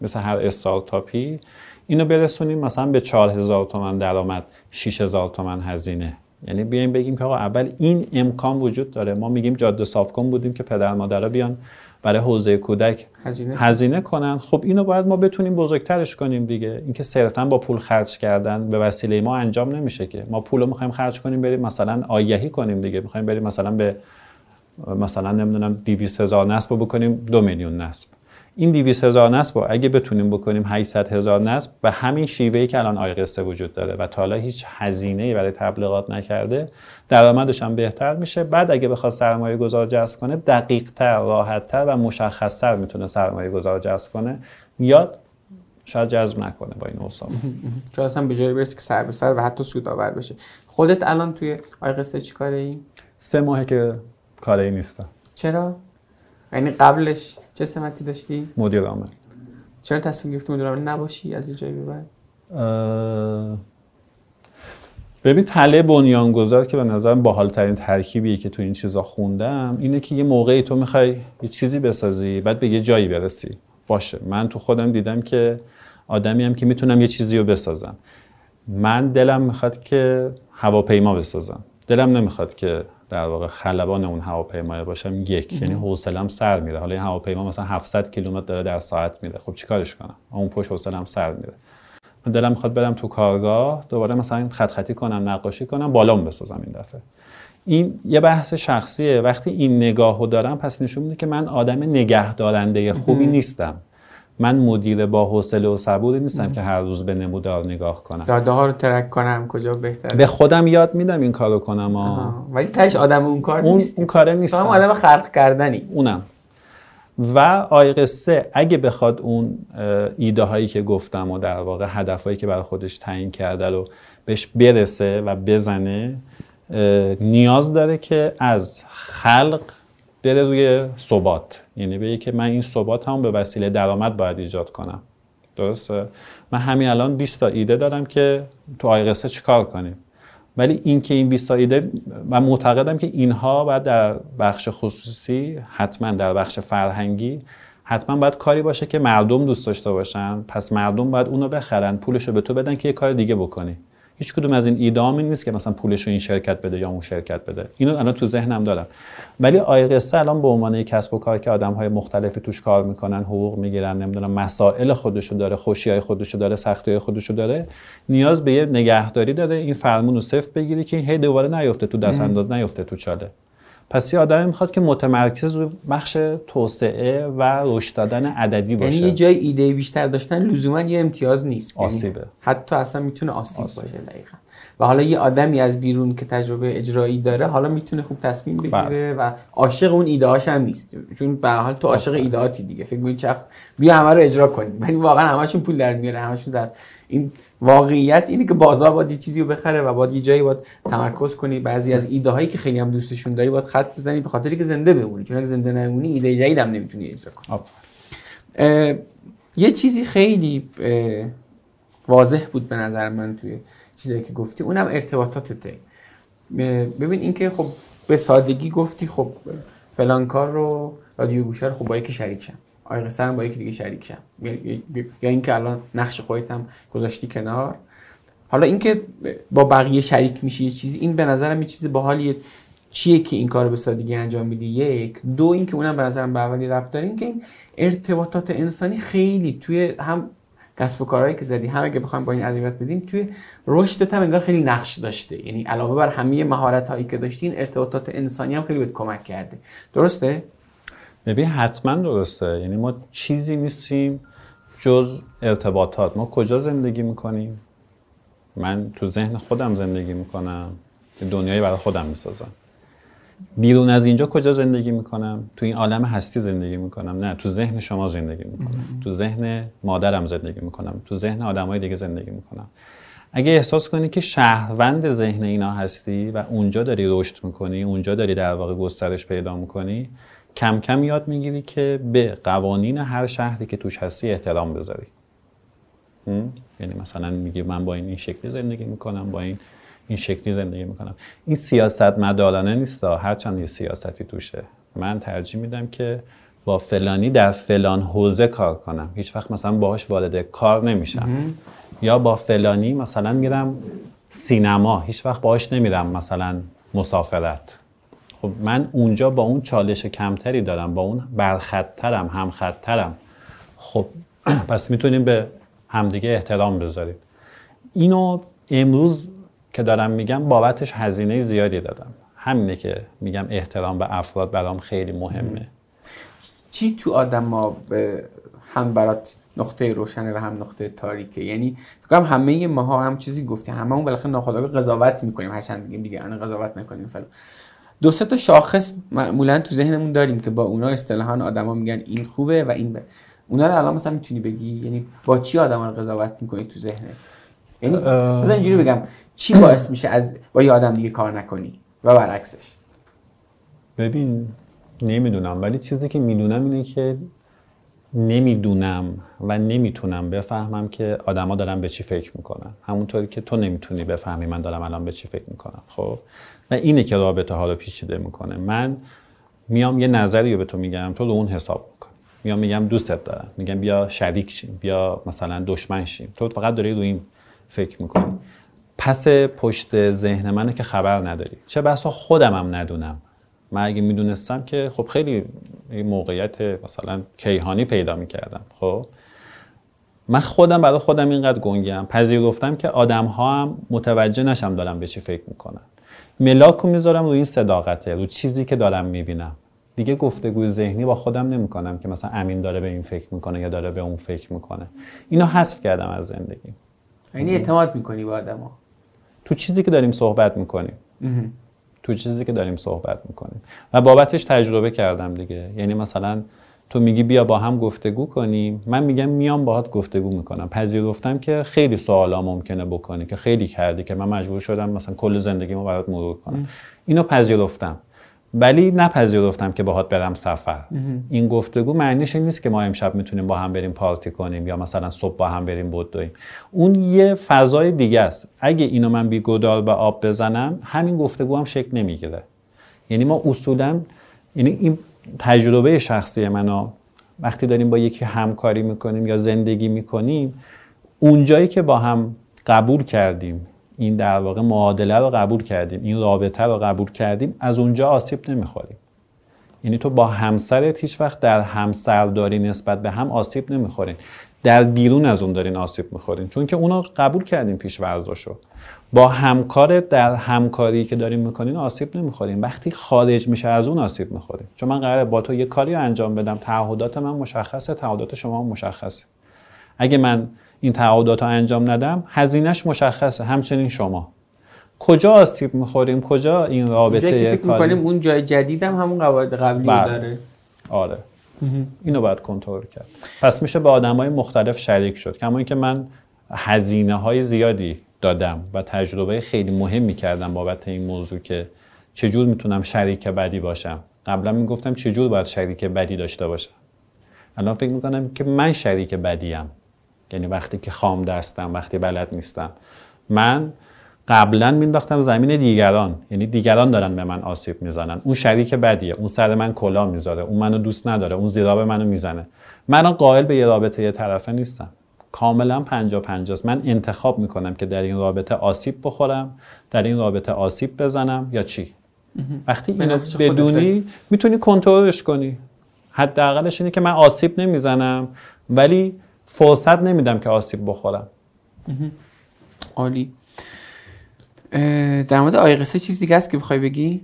مثل هر استارتاپی اینو برسونیم مثلا به چهار هزار تومن درآمد شیش هزار تومن هزینه. یعنی بیایم بگیم که آقا اول این امکان وجود داره. ما میگیم جاده صاف کن بودیم که پدر مادرها بیان برای حوزه کودک هزینه, هزینه کنن. خب اینو باید ما بتونیم بزرگترش کنیم دیگه. اینکه صرفا با پول خرج کردن به وسیله ما انجام نمیشه که. ما پول رو می‌خوایم خرج کنیم بریم مثلا آگهی کنیم دیگه. می‌خوایم بریم مثلا به مثلا نمی‌دونم 200 هزار نصب بکنیم دو میلیون نصب. این 200 هزار نصب رو اگه بتونیم بکنیم 800 هزار نصب به همین شیوهی که الان آی قصه وجود داره و تا حالا هیچ هزینه برای تبلیغات نکرده درآمدش هم بهتر میشه. بعد اگه بخواد سرمایه گذار جذب کنه دقیق تر راحت تر و مشخص تر می‌تونه سرمایه گذار جذب کنه. یاد شاید جذب نکنه با این اوصاف. شاید اصلا به جایی برسی که سر به سر و حتی سودآور بشه. خودت الان توی آی قصه چیکاره ای سه ماهه که کاری نیستم. چرا؟ یعنی قبلش چه سمتی داشتی؟ مدیر عامل. چرا تصمیم گرفتی مدیر عامل نباشی از این جایی بعد؟ ببین تله بنیانگذار که به نظرم باحال ترین ترکیبیه که تو این چیزا خوندم اینه که یه موقعی تو می‌خوای یه چیزی بسازی بعد به یه جایی برسی. باشه. من تو خودم دیدم که آدمی هم که می‌تونم یه چیزی رو بسازم. من دلم می‌خواد که هواپیما بسازم. دلم نمی‌خواد که در واقع خلبان اون هواپیما باشم یک. یعنی حوصلم سر میره. حالا این هواپیما مثلا 700 کیلومتر داره در ساعت میره. خب چیکارش کنم؟ اون پشت حوصلم سر میره. من دلم می‌خواد برم تو کارگاه دوباره مثلا خط خطی کنم نقاشی کنم بالام بسازم این دفعه. این یه بحث شخصیه. وقتی این نگاهو دارم پس نشون میده که من آدم نگهدارنده خوبی نیستم. من مدیر با حوصله و صبوری نیستم که هر روز به نمودار نگاه کنم. داده ها رو ترک کنم کجا بهتره؟ به خودم یاد میدم این کارو کنم آه. ولی تاش آدم اون کار نیست. اون کاره نیستم. آدم خلق کردنی. اونم. و آی قصه اگه بخواد اون ایده هایی که گفتم و در واقع هدف هایی که برای خودش تعیین کرده رو بهش برسه و بزنه نیاز داره که از خلق بره روی ثبات. یعنی بگه که من این ثبات هم به وسیله درآمد باید ایجاد کنم. درسته؟ من همین الان 20 تا ایده دارم که تو آی قصه چیکار کنیم. ولی اینکه این 20 تا ایده من معتقدم که اینها باید در بخش خصوصی حتما در بخش فرهنگی حتما باید کاری باشه که مردم دوست داشته باشن. پس مردم باید اونو بخرن پولش رو به تو بدن که یه کار دیگه بکنی. هیچ کدوم از این ایدام نیست که مثلا پولش رو این شرکت بده یا اون شرکت بده. اینو الان تو ذهنم دارم. ولی آی قصه الان به عنوان کسب و کار که آدم های مختلفی توش کار می‌کنن حقوق می‌گیرن نمی‌دونم مسائل خودشو داره خوشی های خودشو داره سختی های خودشو داره نیاز به یه نگهداری داره. این فرمون رو صفر بگیری که هی دوباره نیفته تو دست انداز نیفته تو چاله. پس یه آدمی می‌خواد که متمرکز رو بخش توسعه و رشد دادن عددی باشه. یعنی یه جای ایده بیشتر داشتن لزوما یه امتیاز نیست. یعنی آسیبه. حتی اصلا می‌تونه آسیب, باشه دقیقا. و حالا یه آدمی از بیرون که تجربه اجرایی داره حالا می‌تونه خوب تصمیم بگیره و عاشق اون ایده هم نیست. چون به حال تو عاشق ایدهاتی دیگه. فکر می‌کنی چخ بیا همه رو اجرا کنیم. ولی واقعا همشون پول در میاره همشون زر این واقعیت اینه که بازار باید یه چیزی رو بخره و باید یه جایی باید تمرکز کنی. بعضی از ایده هایی که خیلی هم دوستشون داری باید خط بزنی به خاطری که زنده بمونی. چون اگه زنده نمونی ایده جدید هم نمی‌تونی اجرا کنی. یه چیزی خیلی واضح بود به نظر من توی چیزایی که گفتی. اونم ارتباطاتته ببین اینکه خب به سادگی گفتی خب فلان کار رو رادیو گوشه رو خب با یکی شریک شم. آقای قصه با یکی دیگه شریک شم. یا اینکه الان نقش خودت هم گذاشتی کنار. حالا اینکه با بقیه شریک میشی یه چیزی این به نظرم یه چیزی باحالیه. چیه که این کار به سادگی انجام میدی؟ یک. دو اینکه اونم به نظرم به اولی ربط داره. اینکه این ارتباطات انسانی خیلی توی هم کسب و کارهایی که زدی هم اگه بخوایم با این ادبیات بدیم توی رشدت هم انگار خیلی نقش داشته. یعنی علاوه بر همه مهارت هایی که داشتی این ارتباطات انسانی هم خیلی بهت کمک کرده. درسته؟ ببین حتما درسته. یعنی ما چیزی نیستیم جز ارتباطات. ما کجا زندگی می‌کنیم؟ من تو ذهن خودم زندگی می‌کنم. که دنیایی برای خودم می‌سازم. بیرون از اینجا کجا زندگی می‌کنم؟ تو این عالم هستی زندگی می‌کنم. نه تو ذهن شما زندگی می‌کنم. تو ذهن مادرم زندگی می‌کنم. تو ذهن آدمای دیگه زندگی می‌کنم. اگه احساس کنی که شهروند ذهن اینا هستی و اونجا داری رشد می‌کنی اونجا داری در واقع گسترش پیدا می‌کنی کم کم یاد می‌گیری که به قوانین هر شهری که توش هستی احترام بذاری. یعنی مثلا میگی من با این این شکلی زندگی می‌کنم با این این شکلی زندگی می‌کنم. این سیاست مدارانه نیست هرچند یه سیاستی توشه. من ترجیح میدم که با فلانی در فلان حوزه کار کنم. هیچ وقت مثلا باهاش وارد کار نمیشم. یا با فلانی مثلا میرم سینما هیچ وقت باهاش نمیرم مثلا مسافرت. خب من اونجا با اون چالش کمتری دارم با اون برخطترم همخطترم خب پس می‌تونیم به همدیگه احترام بذاریم. اینو امروز که دارم میگم بابتش هزینه زیادی دادم. همینه که میگم احترام به افراد برام خیلی مهمه. چی تو آدم ما هم برات نقطه روشنه و هم نقطه تاریکه؟ یعنی فکر همه ماها هم چیزی گفتی همه اون بالاخره ناخودآگاه قضاوت می‌کنیم. هرچند میگیم دیگه انا قضاوت نکنیم فلان. دو سه تا شاخص معمولا تو ذهنمون داریم که با اونا اصطلاحا آدما میگن این خوبه و این بد اونا رو الان مثلا می‌تونی بگی؟ یعنی با چی آدما رو قضاوت می‌کنی تو ذهنت یعنی مثلا اینجوری بگم چی باعث میشه از با یه آدم دیگه کار نکنی و برعکسش؟ ببین نمی‌دونم ولی چیزی که می‌دونم اینه که نمی‌دونم و نمی‌تونم بفهمم که آدما دارن به چی فکر می‌کنن. همونطوری که تو نمی‌تونی بفهمی من دارم الان به چی فکر می‌کنم خب؟ و اینه که رابطه ها رو پیچیده می‌کنه. من میام یه نظری رو به تو میگم تو رو اون حساب میکن میام میگم دوستت دارم. میگم بیا شریک شیم بیا مثلا دشمن شیم. تو فقط داری رو این فکر می‌کنی. پس پشت ذهن منه که خبر نداری. چه بسا خودم هم ندونم. من اگه می‌دونستم که خب خیلی موقعیت مثلا کیهانی پیدا می‌کردم خب. من خودم برای خودم اینقدر گنگم پذیرفتم که آدم ها هم متوجه نشم دارم به چی فکر می‌کنن. ملاک رو می‌ذارم روی این صداقته رو چیزی که دارم می‌بینم. دیگه گفتگوی ذهنی با خودم نمی‌کنم که مثلا امین داره به این فکر می‌کنه یا داره به اون فکر می‌کنه. اینو حذف کردم از زندگی. یعنی اعتماد می‌کنی با آدما تو چیزی که داریم صحبت می‌کنیم. تو چیزی که داریم صحبت می‌کنیم. و بابتش تجربه کردم دیگه. یعنی مثلا تو میگی بیا با هم گفتگو کنیم. من میگم میام باهات گفتگو می‌کنم. پذیرفتم که خیلی سوالا ممکنه بکنی که خیلی کردی که من مجبور شدم مثلا کل زندگیمو برات مرور کنم. اینو پذیرفتم. ولی نپذیرفتم که باهات برم سفر. این گفتگو معنیش این نیست که ما امشب می‌تونیم با هم بریم پارتی کنیم یا مثلا صبح با هم بریم بدویم اون یه فضای دیگه است. اگه اینو من بی گدال به آب بزنم همین گفتگو هم شکل نمی‌گیره. یعنی ما اصولا یعنی این تجربه شخصی منو وقتی داریم با یکی همکاری می‌کنیم یا زندگی می‌کنیم اونجایی که با هم قبول کردیم این در واقع معادله رو قبول کردیم این رابطه رو قبول کردیم از اونجا آسیب نمی‌خوریم. یعنی تو با همسرت هیچ وقت در همسرداری نسبت به هم آسیب نمی‌خورین. در بیرون از اون دارین آسیب می‌خورین. چون که اونو قبول کردیم پیش ورزشو با همکارت در همکاری که داریم می‌کنین آسیب نمی‌خوریم. وقتی خارج میشه از اون آسیب می‌خوریم. چون من قراره با تو یه کاری رو انجام بدم. تعهدات من مشخصه تعهدات شما مشخصه. اگه من این تعهدات رو انجام ندم هزینهش مشخصه. همچنین شما. کجا آسیب می‌خوریم؟ کجا این رابطه که فکر می‌کنیم اون جای جدیدم همون قواعد قبلی بله. داره. آره. اینو باید کنترل کرد. پس میشه به آدم های مختلف شریک شد. کما اینکه من هزینه های زیادی دادم و تجربه خیلی مهمی کردم بابت این موضوع که چجور می‌تونم شریک بدی باشم. قبلا می‌گفتم چجور باید شریک بدی داشته باشم. الان فکر می‌کنم که من شریک بدیم. یعنی وقتی که خام دستم وقتی بلد نیستم. من قبلا مینداختم زمین دیگران. یعنی دیگران دارن به من آسیب می‌زنن. اون شریک بدیه. اون سر من کلا می‌ذاره. اون منو دوست نداره. اون زیراب منو می‌زنه. من قائل به یه رابطه یه طرفه نیستم. کاملا پنجا پنجاست من انتخاب می‌کنم که در این رابطه آسیب بخورم در این رابطه آسیب بزنم یا چی. وقتی اینو بدونی می‌تونی کنترلش کنی. حداقلش اینه که من آسیب نمی‌زنم ولی فرصت نمیدم که آسیب بخورم. عالی. در مورد آی قصه چیز دیگه است که بخوای بگی؟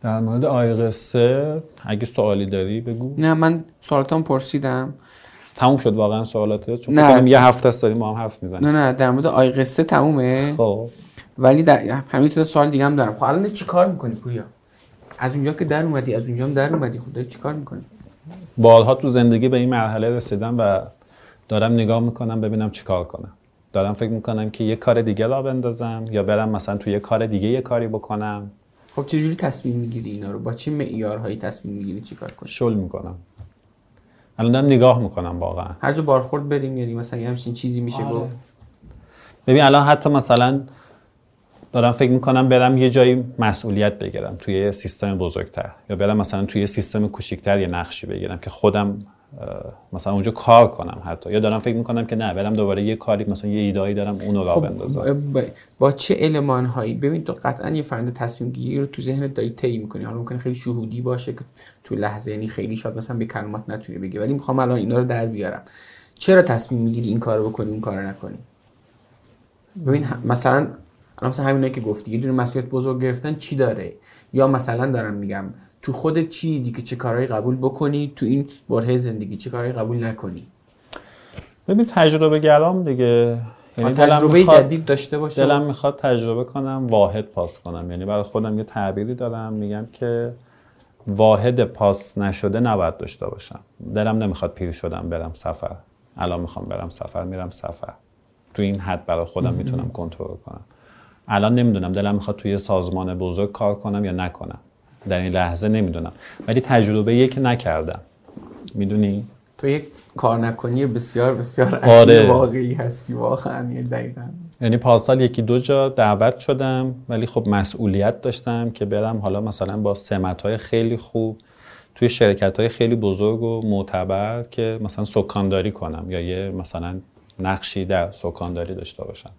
در مورد آی قصه اگه سوالی داری بگو. نه من سوالاتم پرسیدم. تموم شد واقعا سوالاتت چون نه. یه هفته است داریم با هم حرف می‌زنیم. نه نه در مورد آی قصه تمومه. خب. ولی در همین سوال دیگه هم دارم. خب الان چی کار می‌کنی پویا؟ از اونجا که در اومدی از اونجا هم در اومدی. خب داری چی کار می‌کنی؟ بارها تو زندگی به این مرحله رسیدم و دارم نگاه می‌کنم ببینم چیکار کنم. دارم فکر می‌کنم که یه کار دیگه را بندازم یا برم مثلا تو یه کار دیگه یه کاری بکنم. خب چه جوری تصمیم می‌گیری اینا رو؟ با چه معیارهایی تصمیم می‌گیری چیکار کنی؟ شل می‌کنم. الان دارم نگاه می‌کنم واقعا. هر جا بارخورد بریم یعنی مثلا یه همچین چیزی میشه آره. گفت. ببین الان حتی مثلا دارم فکر می‌کنم برم یه جایی مسئولیت بگیرم توی یه سیستم بزرگتر یا برم مثلا توی یه سیستم کوچیکتر یه نقشی بگیرم که خودم مثلا اونجا کار کنم حتی. یا دارم فکر می‌کنم که نه برم دوباره یه کاری مثلا یه ایدایی دارم اونو را بندازم. خب با, با چه المان هایی ببین تو قطعا یه فرند تصمیم گیری رو تو ذهنت داری طی می‌کنی. حالا ممکنه خیلی شهودی باشه که تو لحظه یعنی خیلی شاید مثلا به کلمات نتونی بگی ولی می‌خوام الان اینا رو در بیارم. چرا تصمیم می‌گیری این کارو بکنی اون کارو نکنی؟ ببین مثلا الان مثلا همینایی که گفتی یه دونه مسئولیت بزرگ گرفتن چی داره؟ یا مثلا دارم میگم تو خودت چی دیدی که چه کارهایی قبول بکنی؟ تو این برهه زندگی چه کارهایی قبول نکنی؟ ببین تجربه گرام دیگه. یعنی تجربه میخواد- جدید داشته باشه دلم می‌خواد تجربه کنم واحد پاس کنم. یعنی برای خودم یه تعبیری دارم میگم که واحد پاس نشده نباید داشته باشم. دلم نمی‌خواد پیر شدم برم سفر. الان می‌خوام برم سفر میرم سفر. تو این حد برای خودم می‌تونم کنترل کنم. الان نمی‌دونم دلم می‌خواد توی یه سازمان بزرگ کار کنم یا نکنم. در این لحظه نمی‌دونم. ولی تجربه یک نکردم. می‌دونی؟ تو یک کار نکنی بسیار بسیار آره. واقعی هستی واقعا یعنی دقیقا. یعنی پارسال یکی دو جا دعوت شدم ولی خب مسئولیت داشتم که برم حالا مثلا با سمت های خیلی خوب توی شرکت های خیلی بزرگ و معتبر که مثلا سکانداری کنم یا یه مثلا نقشی در سکانداری داشته باشم.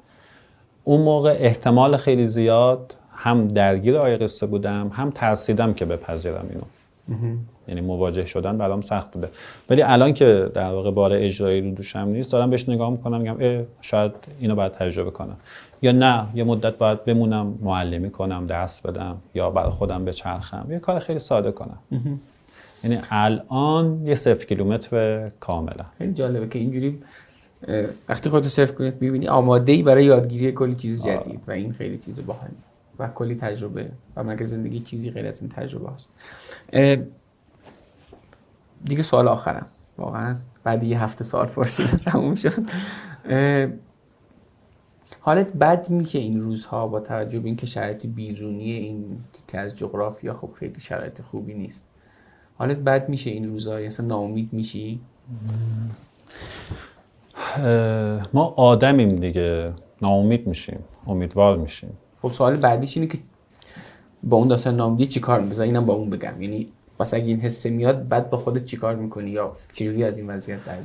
اون موقع احتمال خیلی زیاد هم درگیر آی قصه بودم هم ترسیدم که بپذیرم اینو. یعنی مواجه شدن برام سخت بوده. ولی الان که در واقع بار اجرایی رو دوشم نیست دارم بهش نگاه می‌کنم میگم شاید اینو باید تجربه کنم. یا نه یه مدت باید بمونم معلمی کنم درس بدم یا برای خودم بچرخم. یه کار خیلی ساده کنم. یعنی الان یه صفر کیلومتر کاملا خیلی جالبه که اینجوری وقتی خودتو صرف کنید می‌بینی آماده ای برای یادگیری کلی چیز. جدید و این خیلی چیز باحالی و کلی تجربه و مگه زندگی چیزی غیر از این تجربه اه، دیگه سوال آخرم. واقعا بعد یه هفته سوال پرسیدن تموم شد. حالت بد میشه این روزها با توجه به اینکه شرایط بیرونی این تیکه از جغرافیا خب خیلی شرایط خوبی نیست. حالت بد میشه این روزها؟ اصلا ناامید میشی؟ ما آدمیم دیگه. ناامید میشیم. امیدوار میشیم. خب سوال بعدیش اینه که با اون داستان ناامیدی چیکار می‌کنی؟ اینم با اون بگم. یعنی پس اگه این حسه میاد بعد با خودت چیکار می‌کنی؟ یا چجوری از این وضعیت در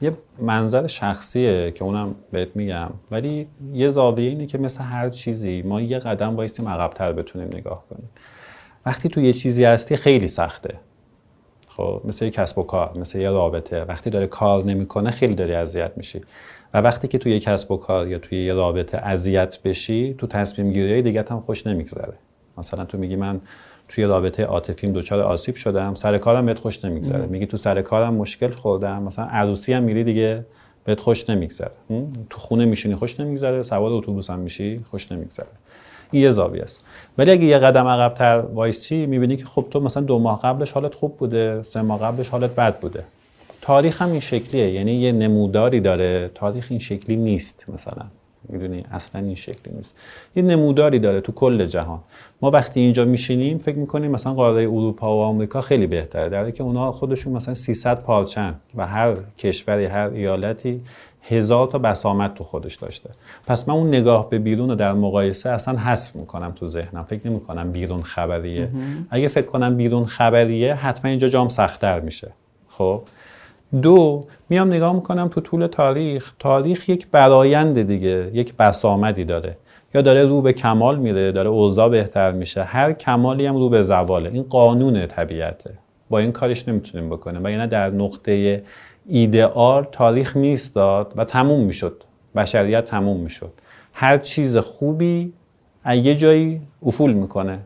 یه منظر شخصیه که اونم بهت میگم. ولی یه زاویه اینه که مثل هر چیزی ما یه قدم وایسیم عقبتر بتونیم نگاه کنیم. وقتی تو یه چیزی هستی خیلی سخته. خب مثل یه کسب و کار مثل یه رابطه. وقتی داره کار نمی‌کنه خیلی داری اذیت میشی. و وقتی که توی یه کسب و کار یا توی یه رابطه اذیت بشی تو تصمیم گیری دیگه هم خوش نمیگذره. مثلا تو میگی من توی رابطه عاطفیم دچار آسیب شدم سر کارم بهت خوش نمیگذره. میگی تو سر کارم مشکل خوردم مثلا عروسی هم میری دیگه بهت خوش نمیگذره. تو خونه میشینی خوش نمیگذره سوار اتوبوس هم میشی خوش نمیگذره. این یه زاویه است. ولی اگه یه قدم عقبتر وایسی می‌بینی که خب تو مثلا دو ماه قبلش حالت خوب بوده سه ماه قبلش حالت بد بوده. تاریخ هم این شکلیه. یعنی یه نموداری داره. تاریخ این شکلی نیست مثلا. می‌دونی؟ اصلا این شکلی نیست. یه نموداری داره تو کل جهان. ما وقتی اینجا میشینیم فکر می‌کنیم مثلا قاره اروپا و آمریکا خیلی بهتره. در که اونا خودشون مثلا 300 پالچن و هر کشوری هر ایالتی هزار تا بسامت تو خودش داشته. پس من اون نگاه به بیرون رو در مقایسه اصلا حذف می‌کنم تو ذهنم. فکر نمی‌کنم بیرون خبریه. اگه فکر کنم بیرون خبریه حتما اینجا جام سختتر میشه. خب؟ دو میام نگاه می‌کنم تو طول تاریخ تاریخ یک برایند دیگه یک بسامدی داره. یا داره رو به کمال میره داره اوضاع بهتر میشه. هر کمالی هم رو به زواله. این قانون طبیعته. با این کارش نمی‌تونیم بکنیم. و یعنی در نقطه ایدئال تاریخ میستاد و تموم می‌شد. بشریت تموم می‌شد. هر چیز خوبی یه جایی افول می‌کنه.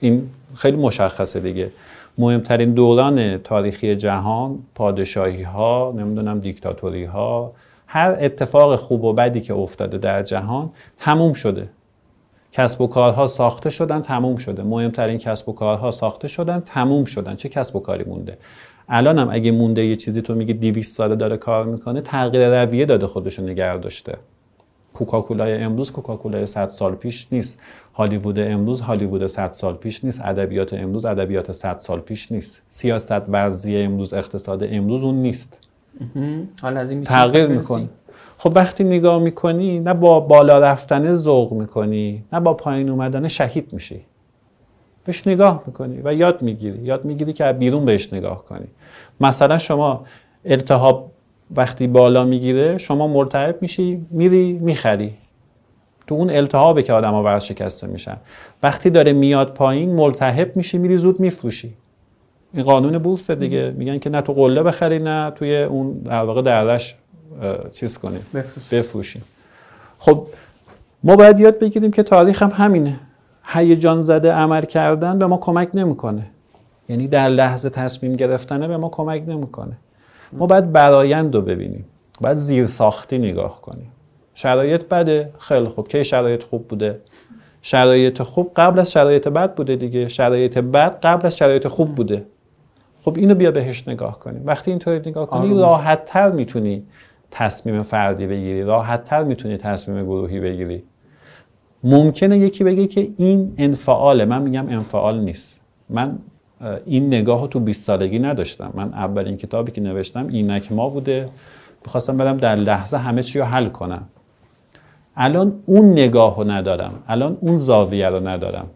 این خیلی مشخصه دیگه. مهمترین دوران تاریخی جهان پادشاهی ها نمی‌دونم دیکتاتوری ها هر اتفاق خوب و بدی که افتاده در جهان تموم شده. کسب و کارها ساخته شدن تموم شده. مهمترین کسب و کارها ساخته شدن تموم شدن. چه کسب و کاری مونده؟ الان هم اگه مونده یه چیزی تو میگی 200 ساله داره کار می‌کنه تغییر رویه داده خودشو نگه داشته. کوکاکولای امروز کوکاکولای 100 سال پیش نیست. هالیوود امروز هالیوود 100 سال پیش نیست. ادبیات امروز ادبیات 100 سال پیش نیست. سیاست ورزی امروز اقتصاد امروز اون نیست. حالا از این تغییر می‌کنه. خب وقتی نگاه می‌کنی نه با بالا رفتن ذوق می‌کنی نه با پایین اومدن شهید میشی. بهش نگاه می‌کنی و یاد می‌گیری. یاد می‌گیری که بیرون بهش نگاه کنی. مثلا شما التهاب وقتی بالا می‌گیره شما مرتعب میشی میری می‌خری. تو اون التهابه که آدم ها ورشکسته میشن. وقتی داره میاد پایین ملتهب میشی میری زود میفروشی. این قانون بورس دیگه. میگن که نه تو قله بخری نه توی اون در واقع درش چیز کنی. بفروشی. خب ما باید یاد بگیریم که تاریخ هم همینه. هیجان زده عمل کردن به ما کمک نمی‌کنه. یعنی در لحظه تصمیم گرفتنه به ما کمک نمی‌کنه. ما باید برایند رو ببینیم. باید زیر ساختی نگاه کنیم. شرایط بده خیلی خوب. کی شرایط خوب بوده؟ شرایط خوب قبل از شرایط بد بوده دیگه. شرایط بد قبل از شرایط خوب بوده. خب اینو بیا بهش نگاه کنیم. وقتی اینطوری نگاه کنی راحت تر می‌تونی تصمیم فردی بگیری. راحت تر می‌تونی تصمیم گروهی بگیری. ممکنه یکی بگه که این انفعاله. من میگم انفعال نیست. من این نگاه تو 20 سالگی نداشتم. من اولین کتابی که نوشتم اینک ما بوده. می‌خواستم برم در لحظه همه چی رو حل کنم. الان اون نگاه رو ندارم. الان اون زاویه رو ندارم.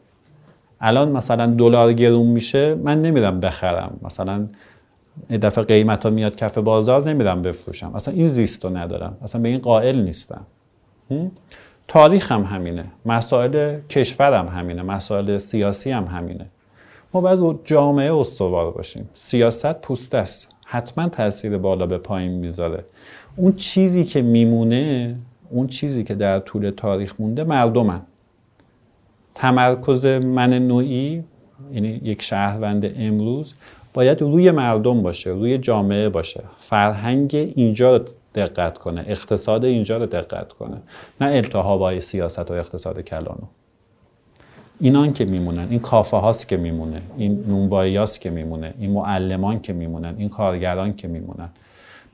الان مثلا دلار گرون میشه من نمیرم بخرم. مثلا دفعه قیمت ها میاد کف بازار نمیرم بفروشم. اصلا این زیست رو ندارم. اصلا به این قائل نیستم. تاریخ هم همینه. مسائل کشور هم همینه. مسائل سیاسی هم همینه. ما باید جامعه استوار باشیم. سیاست پوست است. حتما تاثیر بالا به پایین می‌ذاره. اون چیزی که میمونه اون چیزی که در طول تاریخ مونده مردمن. تمرکز من نوعی یعنی یک شهروند امروز باید روی مردم باشه روی جامعه باشه. فرهنگ اینجا رو دقت کنه اقتصاد اینجا رو دقت کنه. نه التهابای سیاست و اقتصاد کلانو اینان که میمونن این کافه هاست که میمونه این نونوایی هاست که میمونه این معلمان که میمونن این کارگران که میمونن.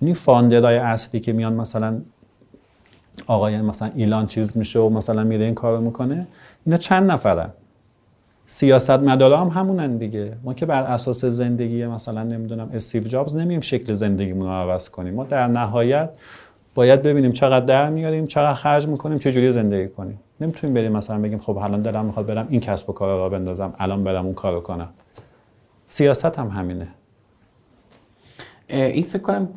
این فاندرهای اصلی که میان مثلا آقای مثلا ایلان چیز میشه و مثلا میره این کارو می‌کنه اینا چند نفرن؟ سیاست مدارا هم همونن دیگه. ما که بر اساس زندگی مثلا نمی‌دونم استیو جابز نمیم شکل زندگیمون رو عوض کنیم. ما در نهایت باید ببینیم چقدر در میاریم چقدر خرج می‌کنیم چه جوری زندگی کنیم. نمی‌تونیم بریم مثلا بگیم خب الان دلم می‌خواد برم این کسب و کار را بندازم الان برم اون کارو کنم. سیاست هم همینه. این فکر کنم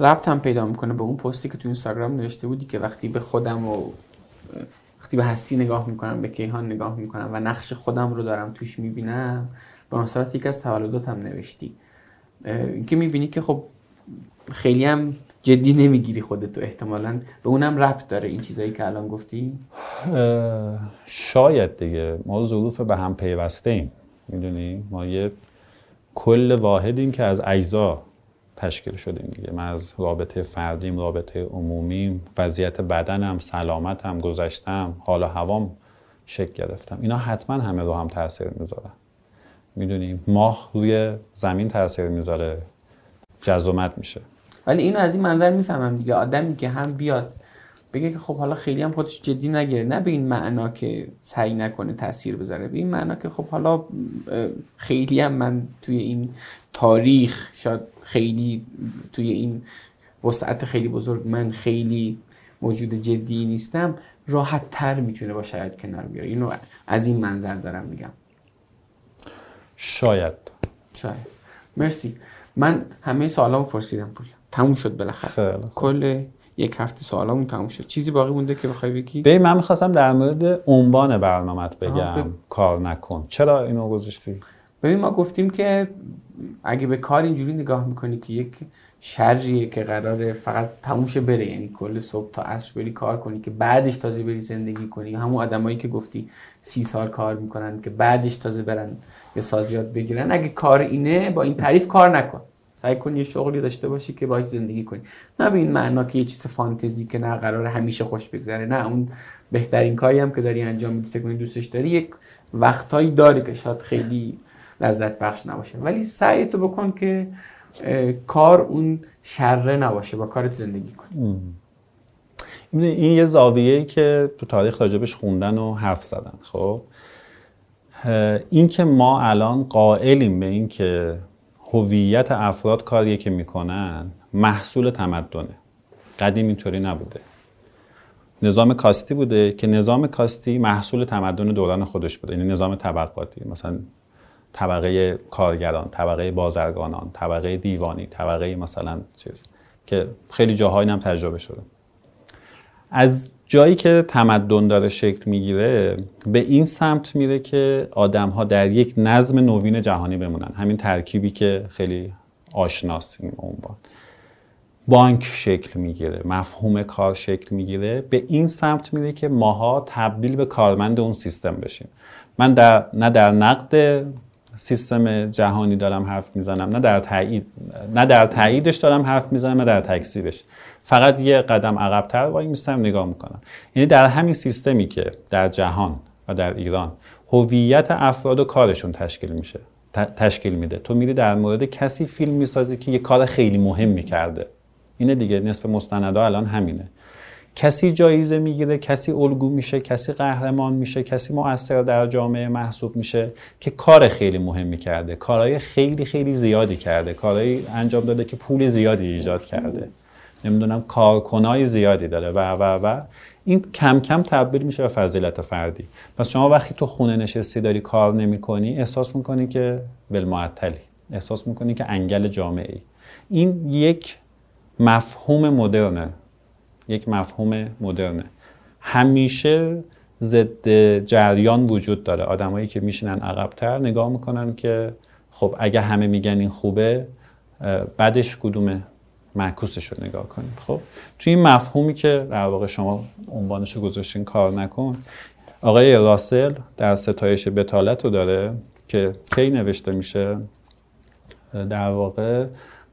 ربط هم پیدا می‌کنه به اون پستی که تو اینستاگرام نوشته بودی که وقتی به خودم و وقتی به هستی نگاه می‌کنم به کیهان نگاه می‌کنم و نقش خودم رو دارم توش می‌بینم به مناسبت یک از تولداتم نوشتی. اینکه می‌بینی که خب خیلی هم جدی نمی‌گیری خودتو احتمالا. به اونم ربط داره این چیزایی که الان گفتی؟ شاید دیگه. ما ظروف به هم پیوسته ایم می‌دونی؟ ما یه کل واحدیم که از اجزا تشکیل شدیم دیگه. من از رابطه فردیم رابطه عمومیم وضعیت بدنم سلامتم گذشتم حالا هوام شکل گرفتم. اینا حتما همه رو هم تاثیر می‌ذارن. می‌دونیم ماه روی زمین تاثیر می‌ذاره. جزومت میشه. ولی اینو از این منظر می‌فهمم دیگه. آدمی که هم بیاد بگه که خب حالا خیلی هم خودش جدی نگیره. نه به این معنا که سعی نکنه تاثیر بذاره. به این معنا که خب حالا خیلی هم من توی این تاریخ شاید خیلی توی این وسعت خیلی بزرگ من خیلی موجود جدی نیستم راحت تر می‌تونه با شاید کنار بیاره. اینو از این منظر دارم میگم. شاید. شاید. مرسی. من همه سوالامو پرسیدم پوریا. تموم شد بالاخره. کل یک هفته سوالامون تموم شد. چیزی باقی مونده که بخوای بگی؟ ببین من می‌خواستم در مورد عنوان برنامهت بگم. کار نکن. چرا اینو گذاشتی؟ ببین ما گفتیم که اگه به کار اینجوری نگاه می‌کنی که یک شریه که قراره فقط تموشه بره یعنی کل صبح تا عصر بری کار کنی که بعدش تازه بری زندگی کنی. همون آدمایی که گفتی سی سال کار می‌کنن که بعدش تازه برن یا سازیات بگیرن. اگه کار اینه با این تعریف کار نکن. سعی کن یه شغلی داشته باشی که باید زندگی کنی. نه به این معنا که یه چیز فانتزی که نه قرار همیشه خوش بگذره. نه اون بهترین کاری هم که داری انجام میدی فکر کنی دوستش داری یک وقتهایی داری که شاید خیلی لذت بخش نباشه. ولی سعی تو بکن که کار اون شره نباشه با کارت زندگی کن. این یه زاویه‌ای که تو تاریخ راجبش خوندن و حرف زدن خب؟ این که ما الان قائلیم به این که هویت افراد کاریه که می‌کنن محصول تمدنه. قدیم اینطوری نبوده. نظام کاستی بوده که نظام کاستی محصول تمدن دوران خودش بوده. یعنی نظام طبقاتی. مثلا طبقه کارگران طبقه بازرگانان طبقه دیوانی طبقه مثلا چیز که خیلی جاهایی هم تجربه شده. از جایی که تمدن داره شکل می‌گیره به این سمت میره که آدم ها در یک نظم نوین جهانی بمونن. همین ترکیبی که خیلی آشناس این عنوان. بانک شکل می‌گیره مفهوم کار شکل می‌گیره. به این سمت میره که ماها تبدیل به کارمند اون سیستم بشیم. من در نه در نقد سیستم جهانی دارم حرف می‌زنم. نه در تایید نه در تاییدش دارم حرف می‌زنم نه در تکذیبش. فقط یه قدم عقبتر وای میستم نگاه می‌کنم. یعنی در همین سیستمی که در جهان و در ایران هویت افراد و کارشون تشکیل میشه تشکیل میده. تو میری در مورد کسی فیلم می‌سازی که یه کار خیلی مهم می‌کرده اینه دیگه نصف مستندا الان همینه. کسی جایزه می‌گیره کسی الگو میشه کسی قهرمان میشه کسی مؤثر در جامعه محسوب میشه که کار خیلی مهمی کرده. کارهای خیلی خیلی زیادی کرده. کارهایی انجام داده که پول زیادی ایجاد کرده. نمی‌دونم کارکنای زیادی داره و و و. این کم کم تبدیل میشه به فضیلت فردی. پس شما وقتی تو خونه نشستی داری کار نمی‌کنی احساس می‌کنی که ولمعطلی احساس می‌کنی که انگل جامعه ای این یک مفهوم مدرنه. یک مفهوم مدرنه. همیشه ضد جریان وجود داره. آدمایی که میشینن عقبتر نگاه می‌کنن که خب اگه همه میگن این خوبه بعدش کدومه معکوسش رو نگاه کنیم. خب توی این مفهومی که در واقع شما عنوانش رو گذاشتین کار نکن. آقای راسل در ستایش بتالت رو داره که کی نوشته میشه؟ در واقع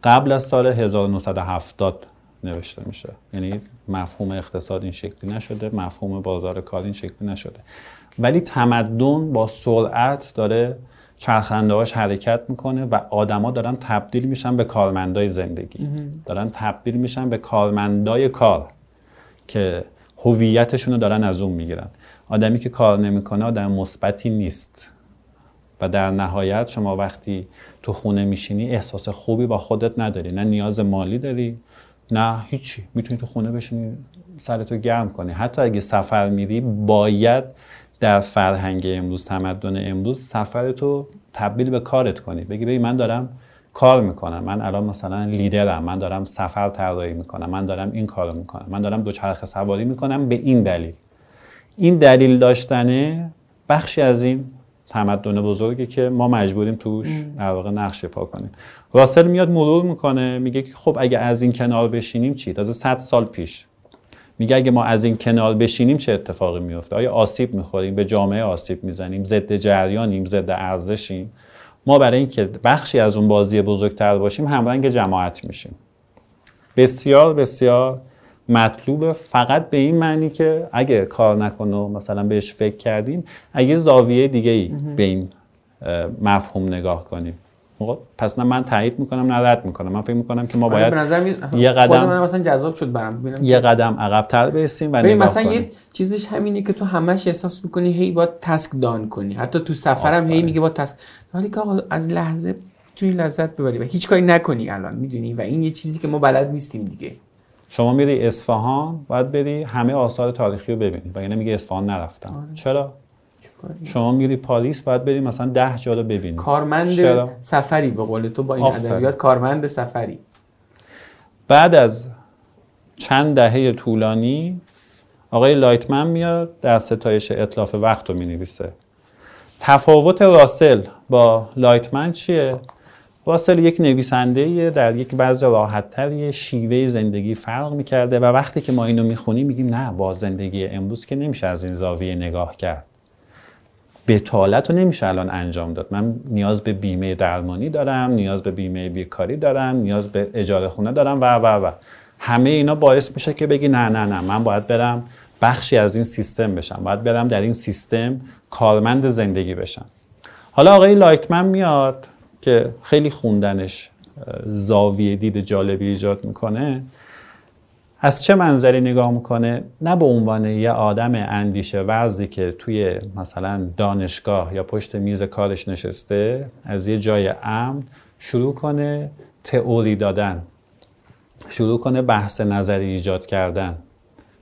قبل از سال 1970 نوشته میشه. یعنی مفهوم اقتصاد این شکلی نشده مفهوم بازار کار این شکلی نشده. ولی تمدن با سرعت داره چرخندهاش حرکت می‌کنه و آدما دارن تبدیل میشن به کارمندای زندگی. دارن تبدیل میشن به کارمندای کار که هویتشون رو دارن از اون می‌گیرن. آدمی که کار نمی‌کنه آدم مثبتی نیست. و در نهایت شما وقتی تو خونه میشینی احساس خوبی با خودت نداری. نه نیاز مالی داری نه هیچی. می‌تونی تو خونه بشینی سرتو گرم کنی. حتی اگه سفر میری باید در فرهنگ امروز تمدن امروز سفرتو تبدیل به کارت کنی. بگی بگی من دارم کار می‌کنم. من الان مثلا لیدرم. من دارم سفر طراحی می‌کنم. من دارم این کارو می‌کنم. من دارم دوچرخه سواری می‌کنم به این دلیل. این دلیل داشتنه بخشی از این تمدن بزرگی که ما مجبوریم توش در واقع نقش پا کنیم. راسل میاد مرور می‌کنه میگه که خب اگه از این کنار بشینیم چی؟ تازه 100 سال پیش. میگه اگه ما از این کنار بشینیم چه اتفاقی میفته آیا آسیب می‌خوریم؟ به جامعه آسیب می‌زنیم؟ ضد جریانیم؟ ضد ارزشیم؟ ما برای اینکه بخشی از اون بازی بزرگتر باشیم همرنگ جماعت میشیم. بسیار بسیار مطلوب فقط به این معنی که اگه کار نکنه و مثلا بهش فکر کردیم اگه زاویه دیگه ای به این مفهوم نگاه کنیم. خب، پس نه من تایید می‌کنم نه رد می‌کنم. من فکر می‌کنم که ما آره، باید. یه قدم- من مثلا جذاب شد برام. یه قدم عقبتر برسیم و نگاه مثلا کنیم. یه چیزش همینه که تو همش احساس می‌کنی هی باید تسک دان کنی. حتی تو سفرم هی. میگه با تسک حالی که آقا از لحظه توی لذت ببری و هیچ کاری نکنی الان می‌دونی؟ و این یه چیزی که ما بلد نیستیم دیگه. شما میری اصفهان باید بری همه آثار تاریخی رو ببینی وگرنه میگه اصفهان نرفتم آره. چرا؟ شما میری پاریس باید بری مثلا ده جا رو ببینی کارمند چرا؟ سفری به قول تو با این. ادبیات کارمند سفری بعد از چند دهه طولانی آقای لایتمن میاد در ستایش اطلاف وقت رو می‌نویسه تفاوت راسل با لایتمن چیه؟ راسل یک نویسنده در یک وضع راحتتری شیوه زندگی فرق می‌کرده و وقتی که ما اینو می‌خونیم میگیم نه با زندگی امروز که نمیشه از این زاویه نگاه کرد. بتالت رو نمیشه الان انجام داد. من نیاز به بیمه درمانی دارم نیاز به بیمه بیکاری دارم نیاز به اجاره خونه دارم و و و. همه اینا باعث میشه که بگی نه نه نه من باید برم بخشی از این سیستم بشم. باید برم در این سیستم کارمند زندگی بشم. حالا آقای لایتمن میاد که خیلی خوندنش زاویه دید جالبی ایجاد می‌کنه. از چه منظری نگاه می‌کنه؟ نه به عنوان یه آدم اندیشه ورزی که توی مثلا دانشگاه یا پشت میز کارش نشسته از یه جای امن شروع کنه تئوری دادن شروع کنه بحث نظری ایجاد کردن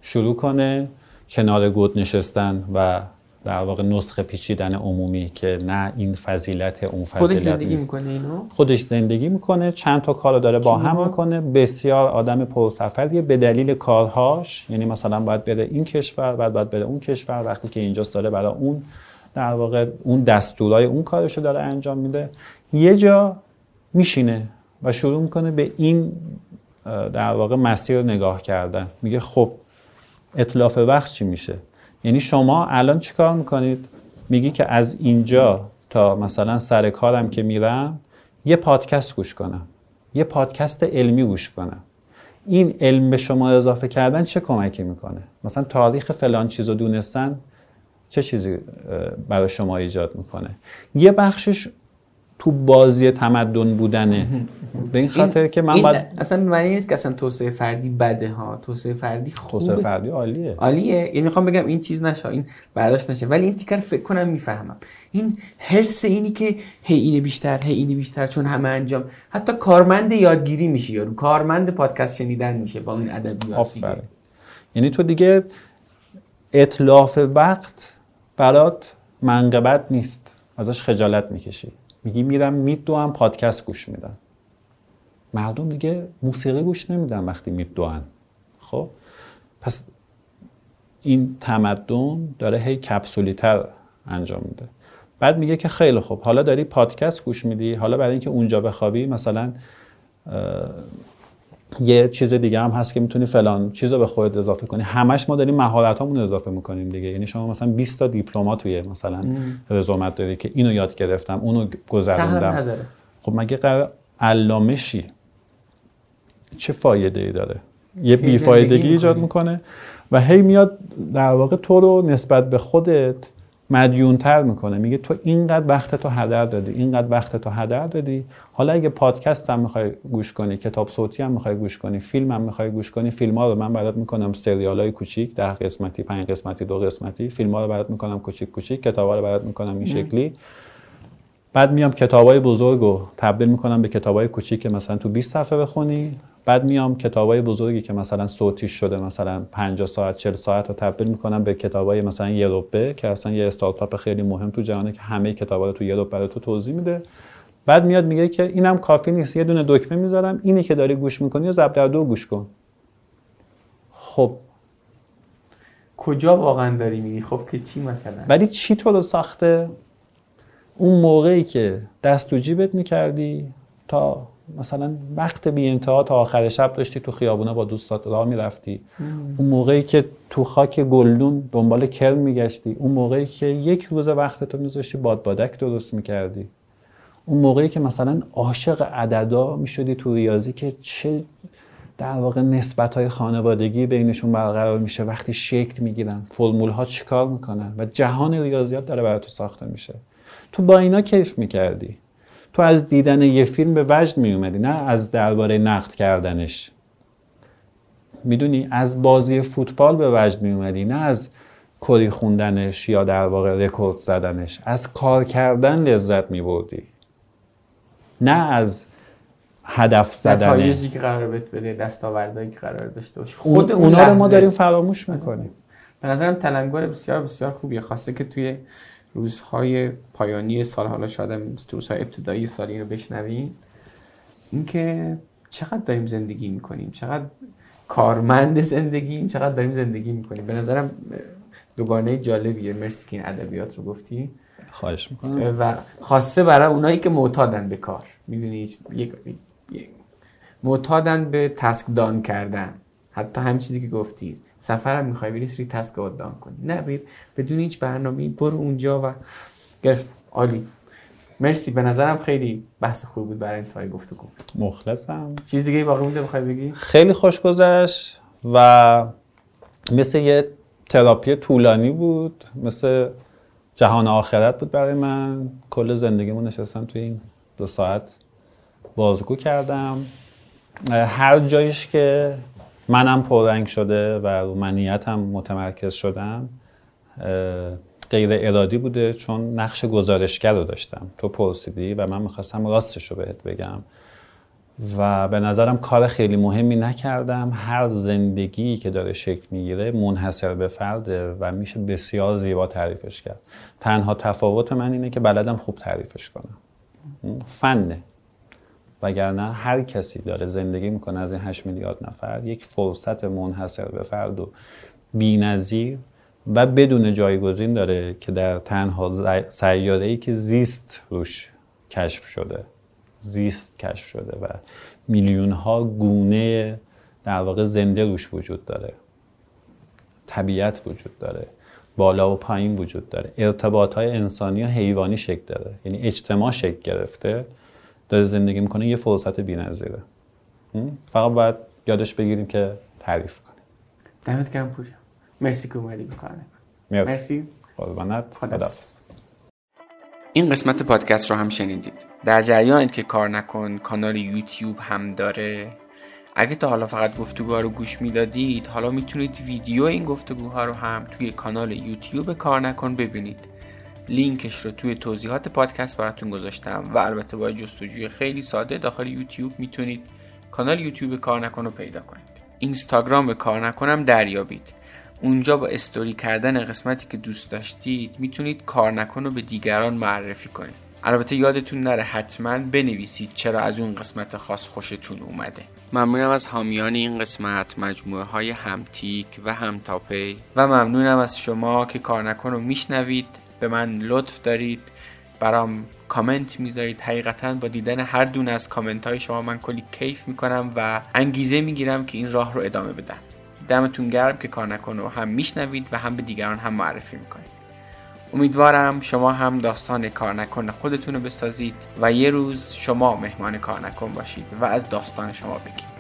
شروع کنه کنار گود نشستن و در واقع نسخه پیچیدن عمومی که نه این فضیلت اون فضیلت خودش زندگی نیست. می‌کنه اینو؟ خودش زندگی می‌کنه. چند تا کار رو داره با هم؟ می‌کنه. بسیار آدم پرسفریه به دلیل کارهاش یعنی مثلا باید بره این کشور بعد باید بره اون کشور. وقتی که اینجاست داره برای اون در واقع اون دستورای اون کارش رو داره انجام میده. یه جا میشینه و شروع می‌کنه به این در واقع مسیر رو نگاه کردن. میگه خب اطلاف وقت چی میشه؟ یعنی شما الان چیکار می‌کنید؟ میگی که از اینجا تا مثلا سر کارم که میرم یه پادکست گوش کنم. یه پادکست علمی گوش کنم. این علم به شما اضافه کردن چه کمکی می‌کنه؟ مثلا تاریخ فلان چیز رو دونستن چه چیزی برای شما ایجاد می‌کنه؟ یه بخشش تو بازی تمدن بودنه. به این خاطر که من باید اصلا معنی نیست که اصلا توسعه فردی بده ها. توسعه فردی خوبه. توسعه فردی عالیه. عالیه. یعنی می‌خوام بگم این چیز نشه این برداشت نشه. ولی این تیکر فکر کنم می‌فهمم. این حرس اینی که هی اینه بیشتر هی اینه بیشتر چون همه انجام. حتی کارمند یادگیری میشه یارو. کارمند پادکست شنیدن میشه با این ادبیات یعنی تو دیگه اطلاف وقت برات منقبت نیست. ازش خجالت می‌کشی. میگی میرم میدوام پادکست گوش میدم. مردم دیگه موسیقی گوش نمیدن وقتی میدوان خب؟ پس این تمدن داره هی کپسولی تر انجام میده. بعد میگه که خیلی خوب. حالا داری پادکست گوش میدی. حالا برای اینکه اونجا بخوابی مثلا یه چیز دیگه هم هست که می‌تونی فلان چیز رو به خودت اضافه کنی. همش ما داریم مهارت رو اضافه می‌کنیم دیگه. یعنی شما مثلا 20 تا دیپلمات توی مثلا رزومت داری که اینو یاد گرفتم اونو گذروندم. خب مگه قرار علامه شی چه فایده ای داره؟ یه بیفایدگی ایجاد. می‌کنه و هی میاد در واقع تو رو نسبت به خودت مدیونتر می‌کنه. میگه تو اینقدر وقت تو هدر دادی اینقدر وقت تو هدر دادی. حالا اگه پادکست هم می‌خوای گوش کنی کتاب صوتی هم می‌خوای گوش کنی فیلم هم می‌خوای گوش کنی فیلم ها رو من برات می‌کنم سریال های کوچیک ده قسمتی پنج قسمتی دو قسمتی فیلم ها رو برات می‌کنم کوچیک کوچیک کتاب ها رو برات می‌کنم این شکلی. بعد میام کتابای بزرگ رو تبدیل می‌کنم به کتابای کوچیک که مثلا تو 20 صفحه بخونی بعد میام کتابای بزرگی که مثلا صوتی شده مثلا 50 ساعت 40 ساعت رو تبدیل می‌کنم به کتابای مثلا یه روبه که اصلا یه استارتاپ خیلی مهم تو جهانه که همه کتابا رو تو یه روبه تو توضیح میده. بعد میاد میگه که اینم کافی نیست یه دونه دکمه می‌ذارم اینی که داری گوش می‌کنی ضرب در دو گوش کن. خب. کجا واقعا داری میگی؟ خب که چی مثلا؟ ولی چی تو رو ساخته؟ اون موقعی که دست تو جیبت می‌کردی تا مثلا وقت بی انتها تا آخر شب داشتی تو خیابونا با دوستات راه می‌رفتی. اون موقعی که تو خاک گلدون دنبال کرم میگشتی اون موقعی که یک روز وقت تو میذاشتی باد بادک درست می‌کردی. اون موقعی که مثلا عاشق عددا می‌شدی تو ریاضی که چه در واقع نسبت های خانوادگی بینشون برقرار میشه وقتی شکل می‌گیرن فرمول ها چیکار می‌کنن و جهان ریاضیات داره برای تو ساخته میشه. تو با اینا کیف می‌کردی؟ تو از دیدن یه فیلم به وجد میومدی نه از درباره نقد کردنش. می‌دونی؟ از بازی فوتبال به وجد میومدی نه از کری خوندنش یا در واقع رکورد زدنش. از کار کردن لذت میبردی. نه از هدف زدن نتایجی که قرار بده دستاوردهایی که قرار داشته باشه خود اونا رو ما داریم فراموش می‌کنیم. به نظرم تلنگر بسیار بسیار خوبیه. خاصه که توی روزهای پایانی سال حالا شاید هم روزهای ابتدایی سال این رو بشنویم اینکه چقدر داریم زندگی می‌کنیم چقدر کارمند زندگیم چقدر داریم زندگی می‌کنیم. به نظرم دوگانه جالبیه. مرسی که این ادبیات رو گفتی. خواهش می‌کنم. و خاصه برای اونایی که معتادن به کار. می‌دونی یک معتادن به تسک دان کردن. حتی همین چیزی که گفتی. سفرم می‌خوای بری سری تسک دان کنی. نه بیر بدون هیچ برنامه برو اونجا و گرفت. عالی. مرسی. به نظرم خیلی بحث خوب بود برای انتهای گفتگو. مخلصم. چیز دیگه باقی مونده بخوای بگی؟ خیلی خوش گذشت و مثل یه تراپی طولانی بود. مثل جهان آخرت بود برای من. کل زندگیمون نشستم توی این دو ساعت بازگو کردم. هر جایش که منم پررنگ شده و منیتم متمرکز شدم غیر ارادی بوده چون نقش گزارشگر رو داشتم. تو پرسیدی و من می‌خواستم راستش رو بهت بگم. و به نظرم کار خیلی مهمی نکردم. هر زندگی که داره شکل می‌گیره منحصر به فرده و میشه بسیار زیبا تعریفش کرد. تنها تفاوت من اینه که بلدم خوب تعریفش کنم. فنه. وگرنه هر کسی داره زندگی می‌کنه از این 8 میلیارد نفر یک فرصت منحصر به فرد و بی‌نظیر و بدون جایگزین داره که در تنها سیاره که زیست روش کشف شده زیست کشف شده و میلیون ها گونه در واقع زنده روش وجود داره طبیعت وجود داره بالا و پایین وجود داره ارتباط های انسانی و حیوانی شکل داره یعنی اجتماع شکل گرفته. داره زندگی می‌کنه یه فرصت بی‌نظیره. فقط باید یادش بگیریم که تعریف کنیم. دمت گرم پوریا مرسی که اومدی بکنه مرسی. خدا این قسمت پادکست رو هم شنیدید. در جریانید که کار نکن کانال یوتیوب هم داره. اگه تا حالا فقط گفتگوها رو گوش می‌دادید حالا می‌تونید ویدیو این گفتگوها رو هم توی کانال یوتیوب کار نکن ببینید. لینکش رو توی توضیحات پادکست براتون گذاشتم و البته با جستجوی خیلی ساده داخل یوتیوب می‌تونید کانال یوتیوب کار نکن رو پیدا کنید. اینستاگرام کار نکنم دریابید. اونجا با استوری کردن قسمتی که دوست داشتید می‌تونید کار نکن رو به دیگران معرفی کنید. البته یادتون نره حتما بنویسید چرا از اون قسمت خاص خوشتون اومده. ممنونم از حامیان این قسمت مجموعه های همتیک و همتاپی. و ممنونم از شما که کار نکن رو میشنوید. به من لطف دارید برام کامنت می‌ذارید. حقیقتا با دیدن هر دونه از کامنت های شما من کلی کیف می‌کنم و انگیزه می‌گیرم که این راه رو ادامه بدم. دمتون گرم که کار نکن و هم میشنوید و هم به دیگران هم معرفی می‌کنید. امیدوارم شما هم داستان کار نکن خودتون رو بسازید و یه روز شما مهمان کار نکن باشید و از داستان شما بگید.